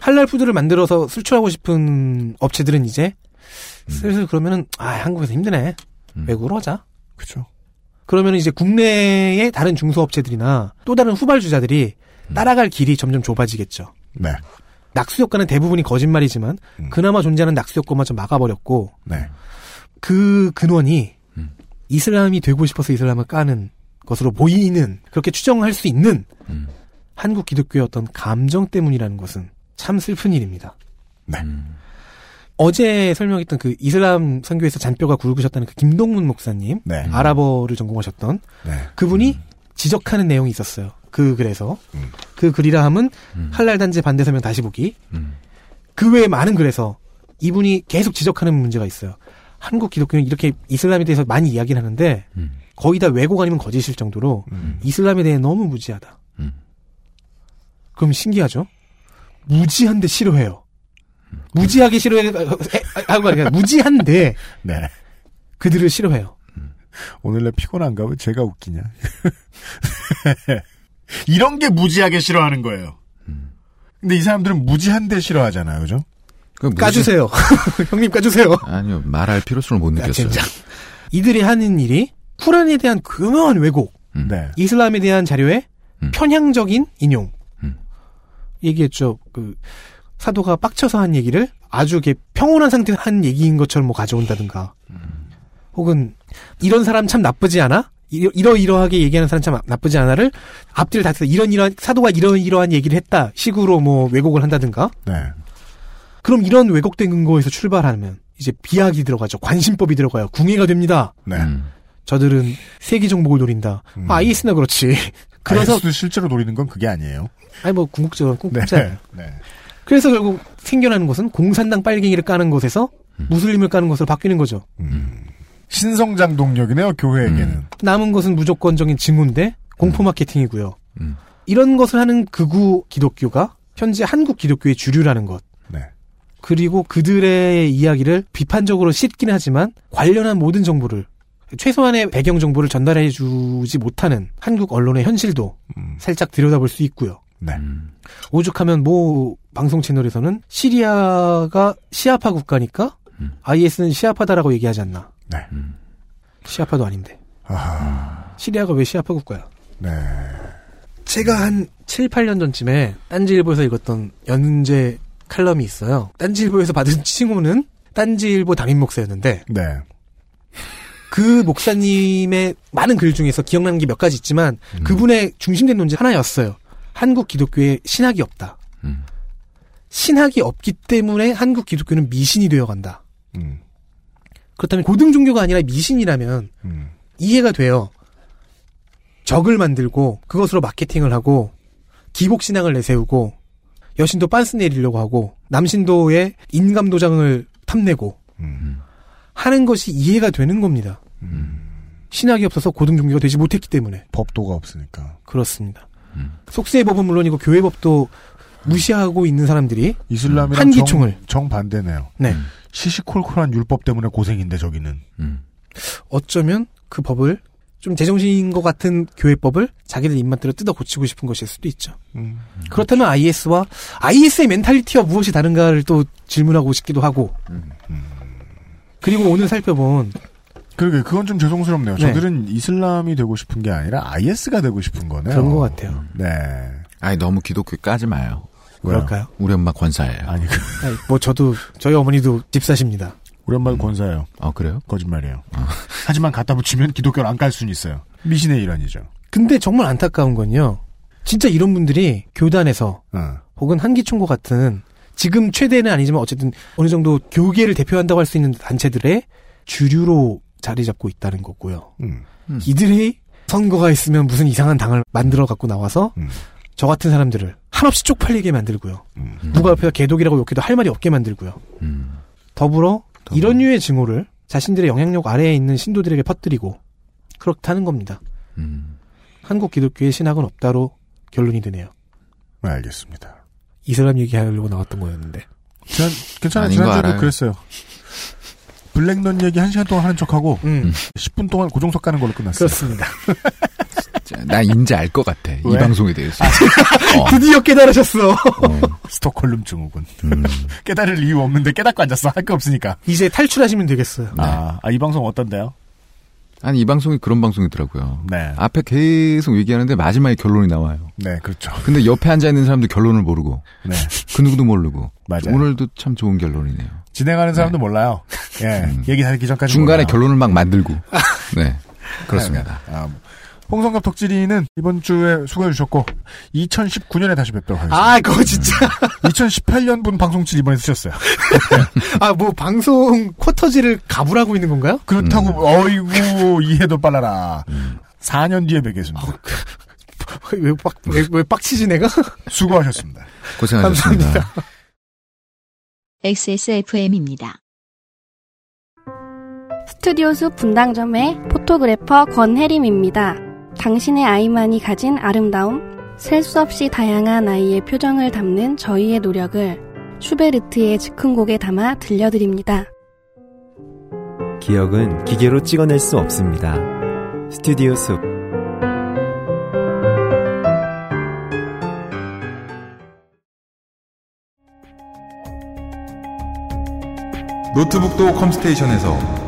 할랄 푸드를 만들어서 수출하고 싶은 업체들은 이제 슬슬 그러면은 아 한국에서 힘드네 외국으로 하자. 그렇죠. 그러면 이제 국내의 다른 중소업체들이나 또 다른 후발주자들이 따라갈 길이 점점 좁아지겠죠. 네. 낙수 효과는 대부분이 거짓말이지만 그나마 존재하는 낙수 효과마저 막아버렸고 네. 그 근원이 이슬람이 되고 싶어서 이슬람을 까는 것으로 보이는 그렇게 추정할 수 있는 한국 기독교의 어떤 감정 때문이라는 것은 참 슬픈 일입니다. 네. 어제 설명했던 그 이슬람 선교에서 잔뼈가 굵으셨다는 그 김동문 목사님, 네. 아랍어를 전공하셨던 네. 그분이 지적하는 내용이 있었어요. 그 글에서 그 글이라 함은 할랄 단지 반대 서면 다시 보기. 그 외에 많은 글에서 이분이 계속 지적하는 문제가 있어요. 한국 기독교는 이렇게 이슬람에 대해서 많이 이야기를 하는데 거의 다 왜곡 아니면 거짓일 정도로 이슬람에 대해 너무 무지하다. 그럼 신기하죠? 무지한데 싫어해요. 무지하게 싫어해 하고 아니라 무지한데 *laughs* 네. 그들을 싫어해요. 오늘 내 피곤한가? 왜 제가 웃기냐? *laughs* 이런 게 무지하게 싫어하는 거예요. 근데 이 사람들은 무지한데 싫어하잖아요, 그죠? 까주세요. *laughs* 형님 까주세요. 아니요, 말할 필요성을 못 느꼈어요. 진짜. 이들이 하는 일이 쿠란에 대한 교묘한 왜곡, 네. 이슬람에 대한 자료의 편향적인 인용. 얘기했죠. 그 사도가 빡쳐서 한 얘기를 아주 이렇게 평온한 상태에서 한 얘기인 것처럼 뭐 가져온다든가. 혹은 이런 사람 참 나쁘지 않아? 이러, 이러이러하게 얘기하는 사람 참 나쁘지 않아를 앞뒤를 다 이런 이런 사도가 이런 이러한 얘기를 했다 식으로 뭐 왜곡을 한다든가. 네. 그럼 이런 왜곡된 근거에서 출발하면 이제 비약이 들어가죠. 관심법이 들어가요. 궁예가 됩니다. 네. 저들은 세계 정복을 노린다. 아, IS나 그렇지. *laughs* 그래서 IS도 실제로 노리는 건 그게 아니에요. 아니 뭐 궁극적으로 꼭 네. 네. 네. 그래서 결국 생겨나는 것은 공산당 빨갱이를 까는 것에서 무슬림을 까는 것으로 바뀌는 거죠. 신성장 동력이네요, 교회에게는. 남은 것은 무조건적인 증오인데 공포 마케팅이고요. 이런 것을 하는 극우 기독교가 현재 한국 기독교의 주류라는 것. 네. 그리고 그들의 이야기를 비판적으로 씻긴 하지만 관련한 모든 정보를 최소한의 배경 정보를 전달해 주지 못하는 한국 언론의 현실도 살짝 들여다볼 수 있고요. 네. 오죽하면 모 방송 채널에서는 시리아가 시아파 국가니까 IS는 시아파다라고 얘기하지 않나. 네. 시아파도 아닌데. 시리아가 왜 시아파 국가야? 네. 제가 한 7, 8년 전쯤에 딴지일보에서 읽었던 연재 칼럼이 있어요. 딴지일보에서 받은 칭호는 딴지일보 담임 목사였는데 네. 그 목사님의 많은 글 중에서 기억나는 게 몇 가지 있지만 음. 그분의 중심된 논제 하나였어요. 한국 기독교에 신학이 없다. 음. 신학이 없기 때문에 한국 기독교는 미신이 되어간다. 음. 그렇다면 고등 종교가 아니라 미신이라면 음. 이해가 돼요. 적을 만들고 그것으로 마케팅을 하고 기복 신앙을 내세우고 여신도 빤스 내리려고 하고 남신도의 인감 도장을 탐내고 하는 것이 이해가 되는 겁니다. 신학이 없어서 고등 종교가 되지 못했기 때문에 법도가 없으니까. 그렇습니다. 속세의 법은 물론이고 교회 법도 무시하고 있는 사람들이 이슬람이랑 한기총을 정, 정반대네요. 네. 시시콜콜한 율법 때문에 고생인데 저기는. 어쩌면 그 법을 좀 제정신인 것 같은 교회법을 자기들 입맛대로 뜯어 고치고 싶은 것일 수도 있죠. 음. 그렇다면 IS와 IS의 멘탈리티와 무엇이 다른가를 또 질문하고 싶기도 하고. 그리고 오늘 살펴본 그러게 그건 좀 죄송스럽네요. 네. 저들은 이슬람이 되고 싶은 게 아니라 IS가 되고 싶은 거네요. 그런 것 같아요. 네. 아니 너무 기독교 까지 마요. 그럴까요? 우리 엄마 권사예요. 아니, 아니, 뭐 저도 저희 어머니도 집사십니다. 우리 엄마도 권사예요. 아 그래요? 거짓말이에요. *laughs* 하지만 갖다 붙이면 기독교를 안 깔 수는 있어요. 미신의 일환이죠. 근데 정말 안타까운 건요. 진짜 이런 분들이 교단에서 어. 혹은 한기총과 같은 지금 최대는 아니지만 어쨌든 어느 정도 교계를 대표한다고 할 수 있는 단체들의 주류로 자리 잡고 있다는 거고요. 음. 이들이 선거가 있으면 무슨 이상한 당을 만들어 갖고 나와서 음. 저 같은 사람들을 한없이 쪽팔리게 만들고요. 누가 옆에서 개독이라고 욕해도 할 말이 없게 만들고요. 더불어 이런 류의 증오를 자신들의 영향력 아래에 있는 신도들에게 퍼뜨리고 그렇다는 겁니다. 한국 기독교의 신학은 없다로 결론이 되네요. 네, 알겠습니다. 이슬람 얘기하려고 나왔던 거였는데. 지난, 괜찮아요. 지난주에도. 그랬어요. 블랙넌 얘기 한 시간 동안 하는 척하고, 음. 10분 동안 고정석 가는 걸로 끝났어요. 그렇습니다. *laughs* 나 인지 알것 같아. 이 왜? 방송에 대해서. 어. 드디어 깨달으셨어. *laughs* 스톡홀름 증후군. *laughs* 깨달을 이유 없는데 깨닫고 앉았어. 할 거 없으니까. 이제 탈출하시면 되겠어요. 아, 아, 이 방송 어떤데요? 아니 이 방송이 그런 방송이더라고요. 네. 앞에 계속 얘기하는데 마지막에 결론이 나와요. 네, 그렇죠. 근데 옆에 앉아 있는 사람도 결론을 모르고 네. *laughs* 그 누구도 모르고 맞아요. 오늘도 참 좋은 결론이네요. 진행하는 사람도 몰라요. 예. 얘기 하기 전까지. 중간에 몰라요. 결론을 막 만들고. 네. 그렇습니다. 아, 홍성갑 덕질이는 이번 주에 수고해 주셨고 2019년에 다시 뵙도록 하겠습니다. 아, 그거 진짜. *laughs* 2018년분 방송칠 이번에 쓰셨어요. *laughs* 아, 뭐, 방송 쿼터지를 가불하고 있는 건가요? 그렇다고 음. 어이구 이해도 빨라라. 4년 뒤에 뵙겠습니다. *laughs* 왜 빡, 왜, 왜 빡치지, 내가? 수고하셨습니다. 고생하셨습니다. 감사합니다. XSFM입니다. 스튜디오 숲 분당점의 포토그래퍼 권혜림입니다. 당신의 아이만이 가진 아름다움, 셀 수 없이 다양한 아이의 표정을 담는 저희의 노력을 슈베르트의 즉흥곡에 담아 들려드립니다. 기억은 기계로 찍어낼 수 없습니다. 스튜디오 숲 노트북도 컴스테이션에서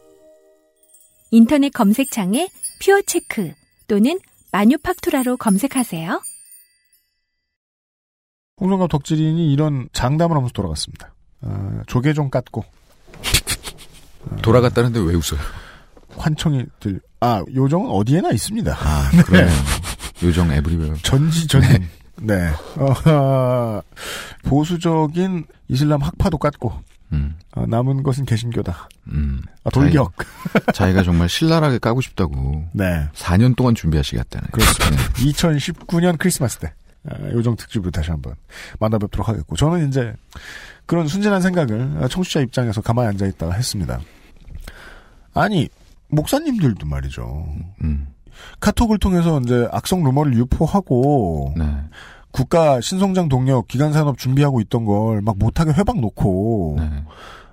인터넷 검색창에 퓨어체크 또는 마뉴팍투라로 검색하세요. 홍성갑 덕질인이 이런 장담을 하면서 돌아갔습니다. 아, 조개 좀 깠고. *laughs* 돌아갔다는데 왜 웃어요? 환청이 들, 아, 요정은 어디에나 있습니다. 아, *laughs* 그래요. 요정 에브리웨어. 전지전능. 네. 어, *laughs* 보수적인 이슬람 학파도 깠고, 음. 어, 남은 것은 개신교다. 음. 아, 돌격. 자기, 자기 가 정말 신랄하게 까고 싶다고. *laughs* 네. 4년 동안 준비하시겠다는. *laughs* 그렇습니다. 2019년 크리스마스 때. 아, 요정 특집으로 다시 한번 만나뵙도록 하겠고. 저는 이제 그런 순진한 생각을 청취자 입장에서 가만히 앉아있다가 했습니다. 아니, 목사님들도 말이죠. 음. 카톡을 통해서 이제 악성 루머를 유포하고 네. 국가 신성장 동력 기간 산업 준비하고 있던 걸 막 못하게 회방 놓고 네.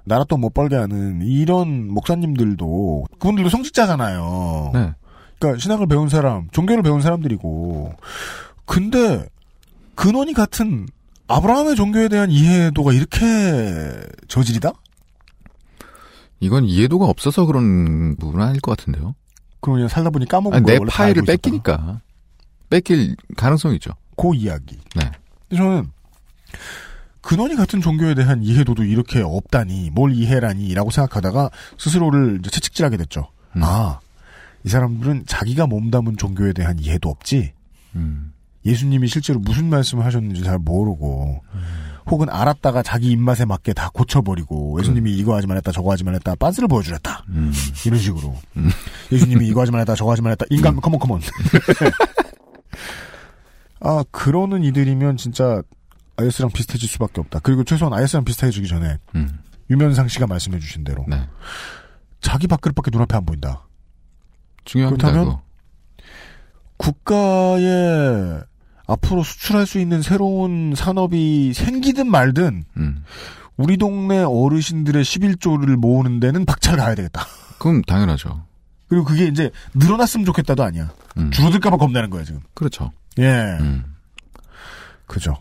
나라 또못 벌게 하는 이런 목사님들도 그분들도 성직자잖아요. 네. 그러니까 신학을 배운 사람, 종교를 배운 사람들이고 근데 근원이 같은 아브라함의 종교에 대한 이해도가 이렇게 저질이다? 이건 이해도가 없어서 그런 부분은 아닐 것 같은데요. 그럼 그냥 살다 보니 까먹은 아니, 걸내 파일을. 뺏기니까. 뺏길 가능성이 있죠. 그 이야기. 네. 근데 저는 근원이 같은 종교에 대한 이해도도 이렇게 없다니 뭘 이해라니라고 생각하다가 스스로를 이제 채찍질하게 됐죠. 음. 아, 이 사람들은 자기가 몸담은 종교에 대한 이해도 없지. 음. 예수님이 실제로 무슨 말씀을 하셨는지 잘 모르고 혹은 알았다가 자기 입맛에 맞게 다 고쳐버리고 예수님이 이거 하지 말했다 저거 하지 말했다 빤스를 보여주랬다 음. 이런 식으로 예수님이 이거 하지 말했다 저거 하지 말했다 인간 컴온 컴온 *laughs* 아 그러는 이들이면 진짜 IS랑 비슷해질 수밖에 없다 그리고 최소한 IS랑 비슷해지기 전에 음. 유면상 씨가 말씀해 주신 대로 네. 자기 밥그릇밖에 눈앞에 안 보인다 중요합니다. 그렇다면 그거. 국가에 앞으로 수출할 수 있는 새로운 산업이 생기든 말든 음. 우리 동네 어르신들의 11조를 모으는 데는 박차를 가야 되겠다. 그럼 당연하죠. 그리고 그게 이제 늘어났으면 좋겠다도 아니야. 음. 줄어들까봐 겁내는 거야 지금. 그렇죠. 예, 음. 그죠.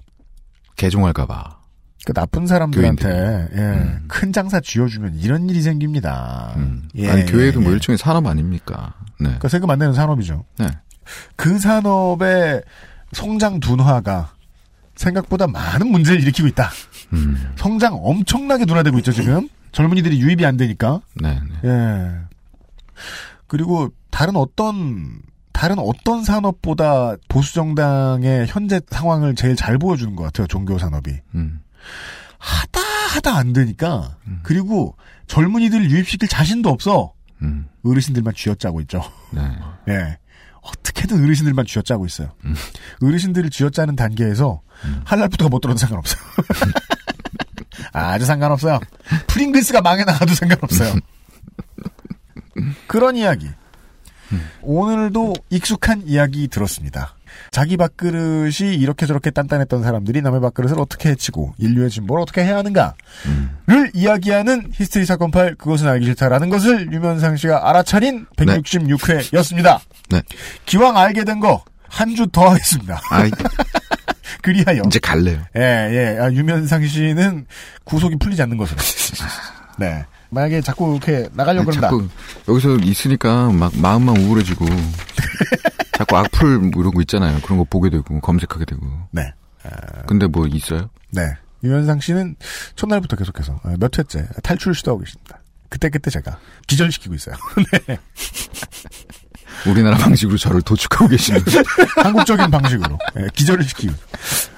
개종할까봐. 그 나쁜 사람들한테 예, 음. 큰 장사 쥐어주면 이런 일이 생깁니다. 예, 아니 교회도 예, 뭐 예. 일종의 산업 아닙니까? 네. 그러니까 세금 안 내는 산업이죠. 네. 그 산업의 성장 둔화가 생각보다 많은 문제를 일으키고 있다. 음. 성장 엄청나게 둔화되고 있죠 지금. 젊은이들이 유입이 안 되니까. 네. 네. 예. 그리고 다른 어떤 다른 어떤 산업보다 보수 정당의 현재 상황을 제일 잘 보여주는 것 같아요. 종교 산업이 음. 하다 하다 안 되니까 그리고 젊은이들 유입시킬 자신도 없어. 음. 어르신들만 쥐어짜고 있죠. 네. *laughs* 예. 어떻게든 어르신들만 쥐어짜고 있어요. 음. 어르신들을 쥐어짜는 단계에서 할랄부터가 못 들어도 상관없어요. *laughs* 아주 상관없어요. 프링글스가 망해 나가도 상관없어요. 그런 이야기. 오늘도 익숙한 이야기 들었습니다. 자기 밥그릇이 이렇게 저렇게 단단했던 사람들이 남의 밥그릇을 어떻게 해치고 인류의 진보를 어떻게 해야 하는가를 이야기하는 히스테리 사건 파일 그것은 알기 싫다라는 것을 유면상 씨가 알아차린 166회였습니다. 네. 기왕 알게 된 거 한 주 더 하겠습니다. *laughs* 아이, 그리하여 이제 갈래요. 예, 예. 아, 유면상 씨는 구속이 풀리지 않는 것으로. 네. 만약에 자꾸 이렇게 나가려고 그런다. 자꾸 여기서 있으니까 막 마음만 우울해지고 *laughs* 자꾸 악플 뭐 이런 거 있잖아요. 그런 거 보게 되고 검색하게 되고. 네. 근데 뭐 있어요? 네. 유현상 씨는 첫날부터 계속해서 어, 몇 회째 탈출을 시도하고 계십니다. 그때그때 제가 기절시키고 있어요. *laughs* 네. 우리나라 방식으로 저를 도축하고 계십니다. *laughs* 한국적인 방식으로 예, 기절을 시키고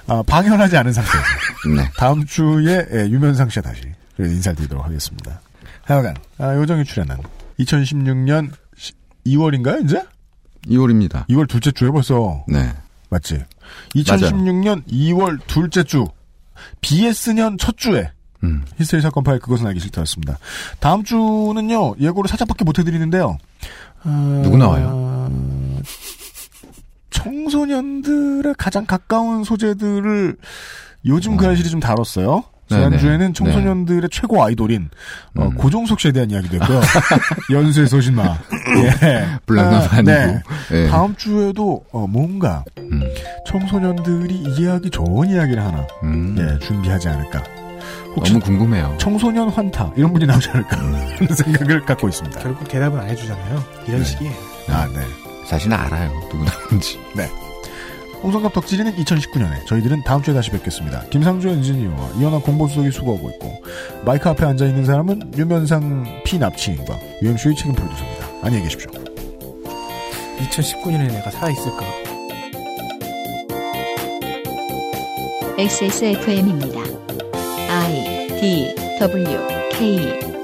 아, 방현하지 않은 상태에서 네. 다음 주에 예, 유면상 씨와 다시 인사드리도록 하겠습니다. 하여간 아, 요정이 출연한 2016년 2월인가요 이제? 2월입니다. 2월 둘째 주에 벌써 네. 맞지? 2016년 2월 둘째 주 BS년 첫 주에 음. 히스테리 사건 파일 그것은 알기 싫다였습니다. 다음 주는요 예고를 살짝밖에 못 해드리는데요. 어, 누구 나와요? 청소년들의 가장 가까운 소재들을 요즘 그 알실이 좀 다뤘어요. 네네. 지난주에는 청소년들의 최고 아이돌인 어, 음. 고종석 씨에 대한 이야기도 했고요. *laughs* 연수의 소신마. 예. 블랙맘 아. 네. 예. 다음 주에도 어, 뭔가 음. 청소년들이 이해하기 좋은 이야기를 하나 음. 예, 준비하지 않을까. 혹시 너무 궁금해요. 청소년 환타 이런 분이 나오지 않을까 하는 생각을 갖고 있습니다. 결국 대답은 안 해주잖아요. 이런 식이에요. 아, 네. 자신은 알아요. 누구 나오는지. 네. 홍성갑 덕질이는 2019년에 저희들은 다음 주에 다시 뵙겠습니다. 김상조 엔지니어와 이현아 공보수석이 수고하고 있고 마이크 앞에 앉아 있는 사람은 유면상 피납치인과 UMC의 책임 프로듀서입니다. 안녕히 계십시오. 2019년에 내가 살아있을까? XSFM입니다. I D W K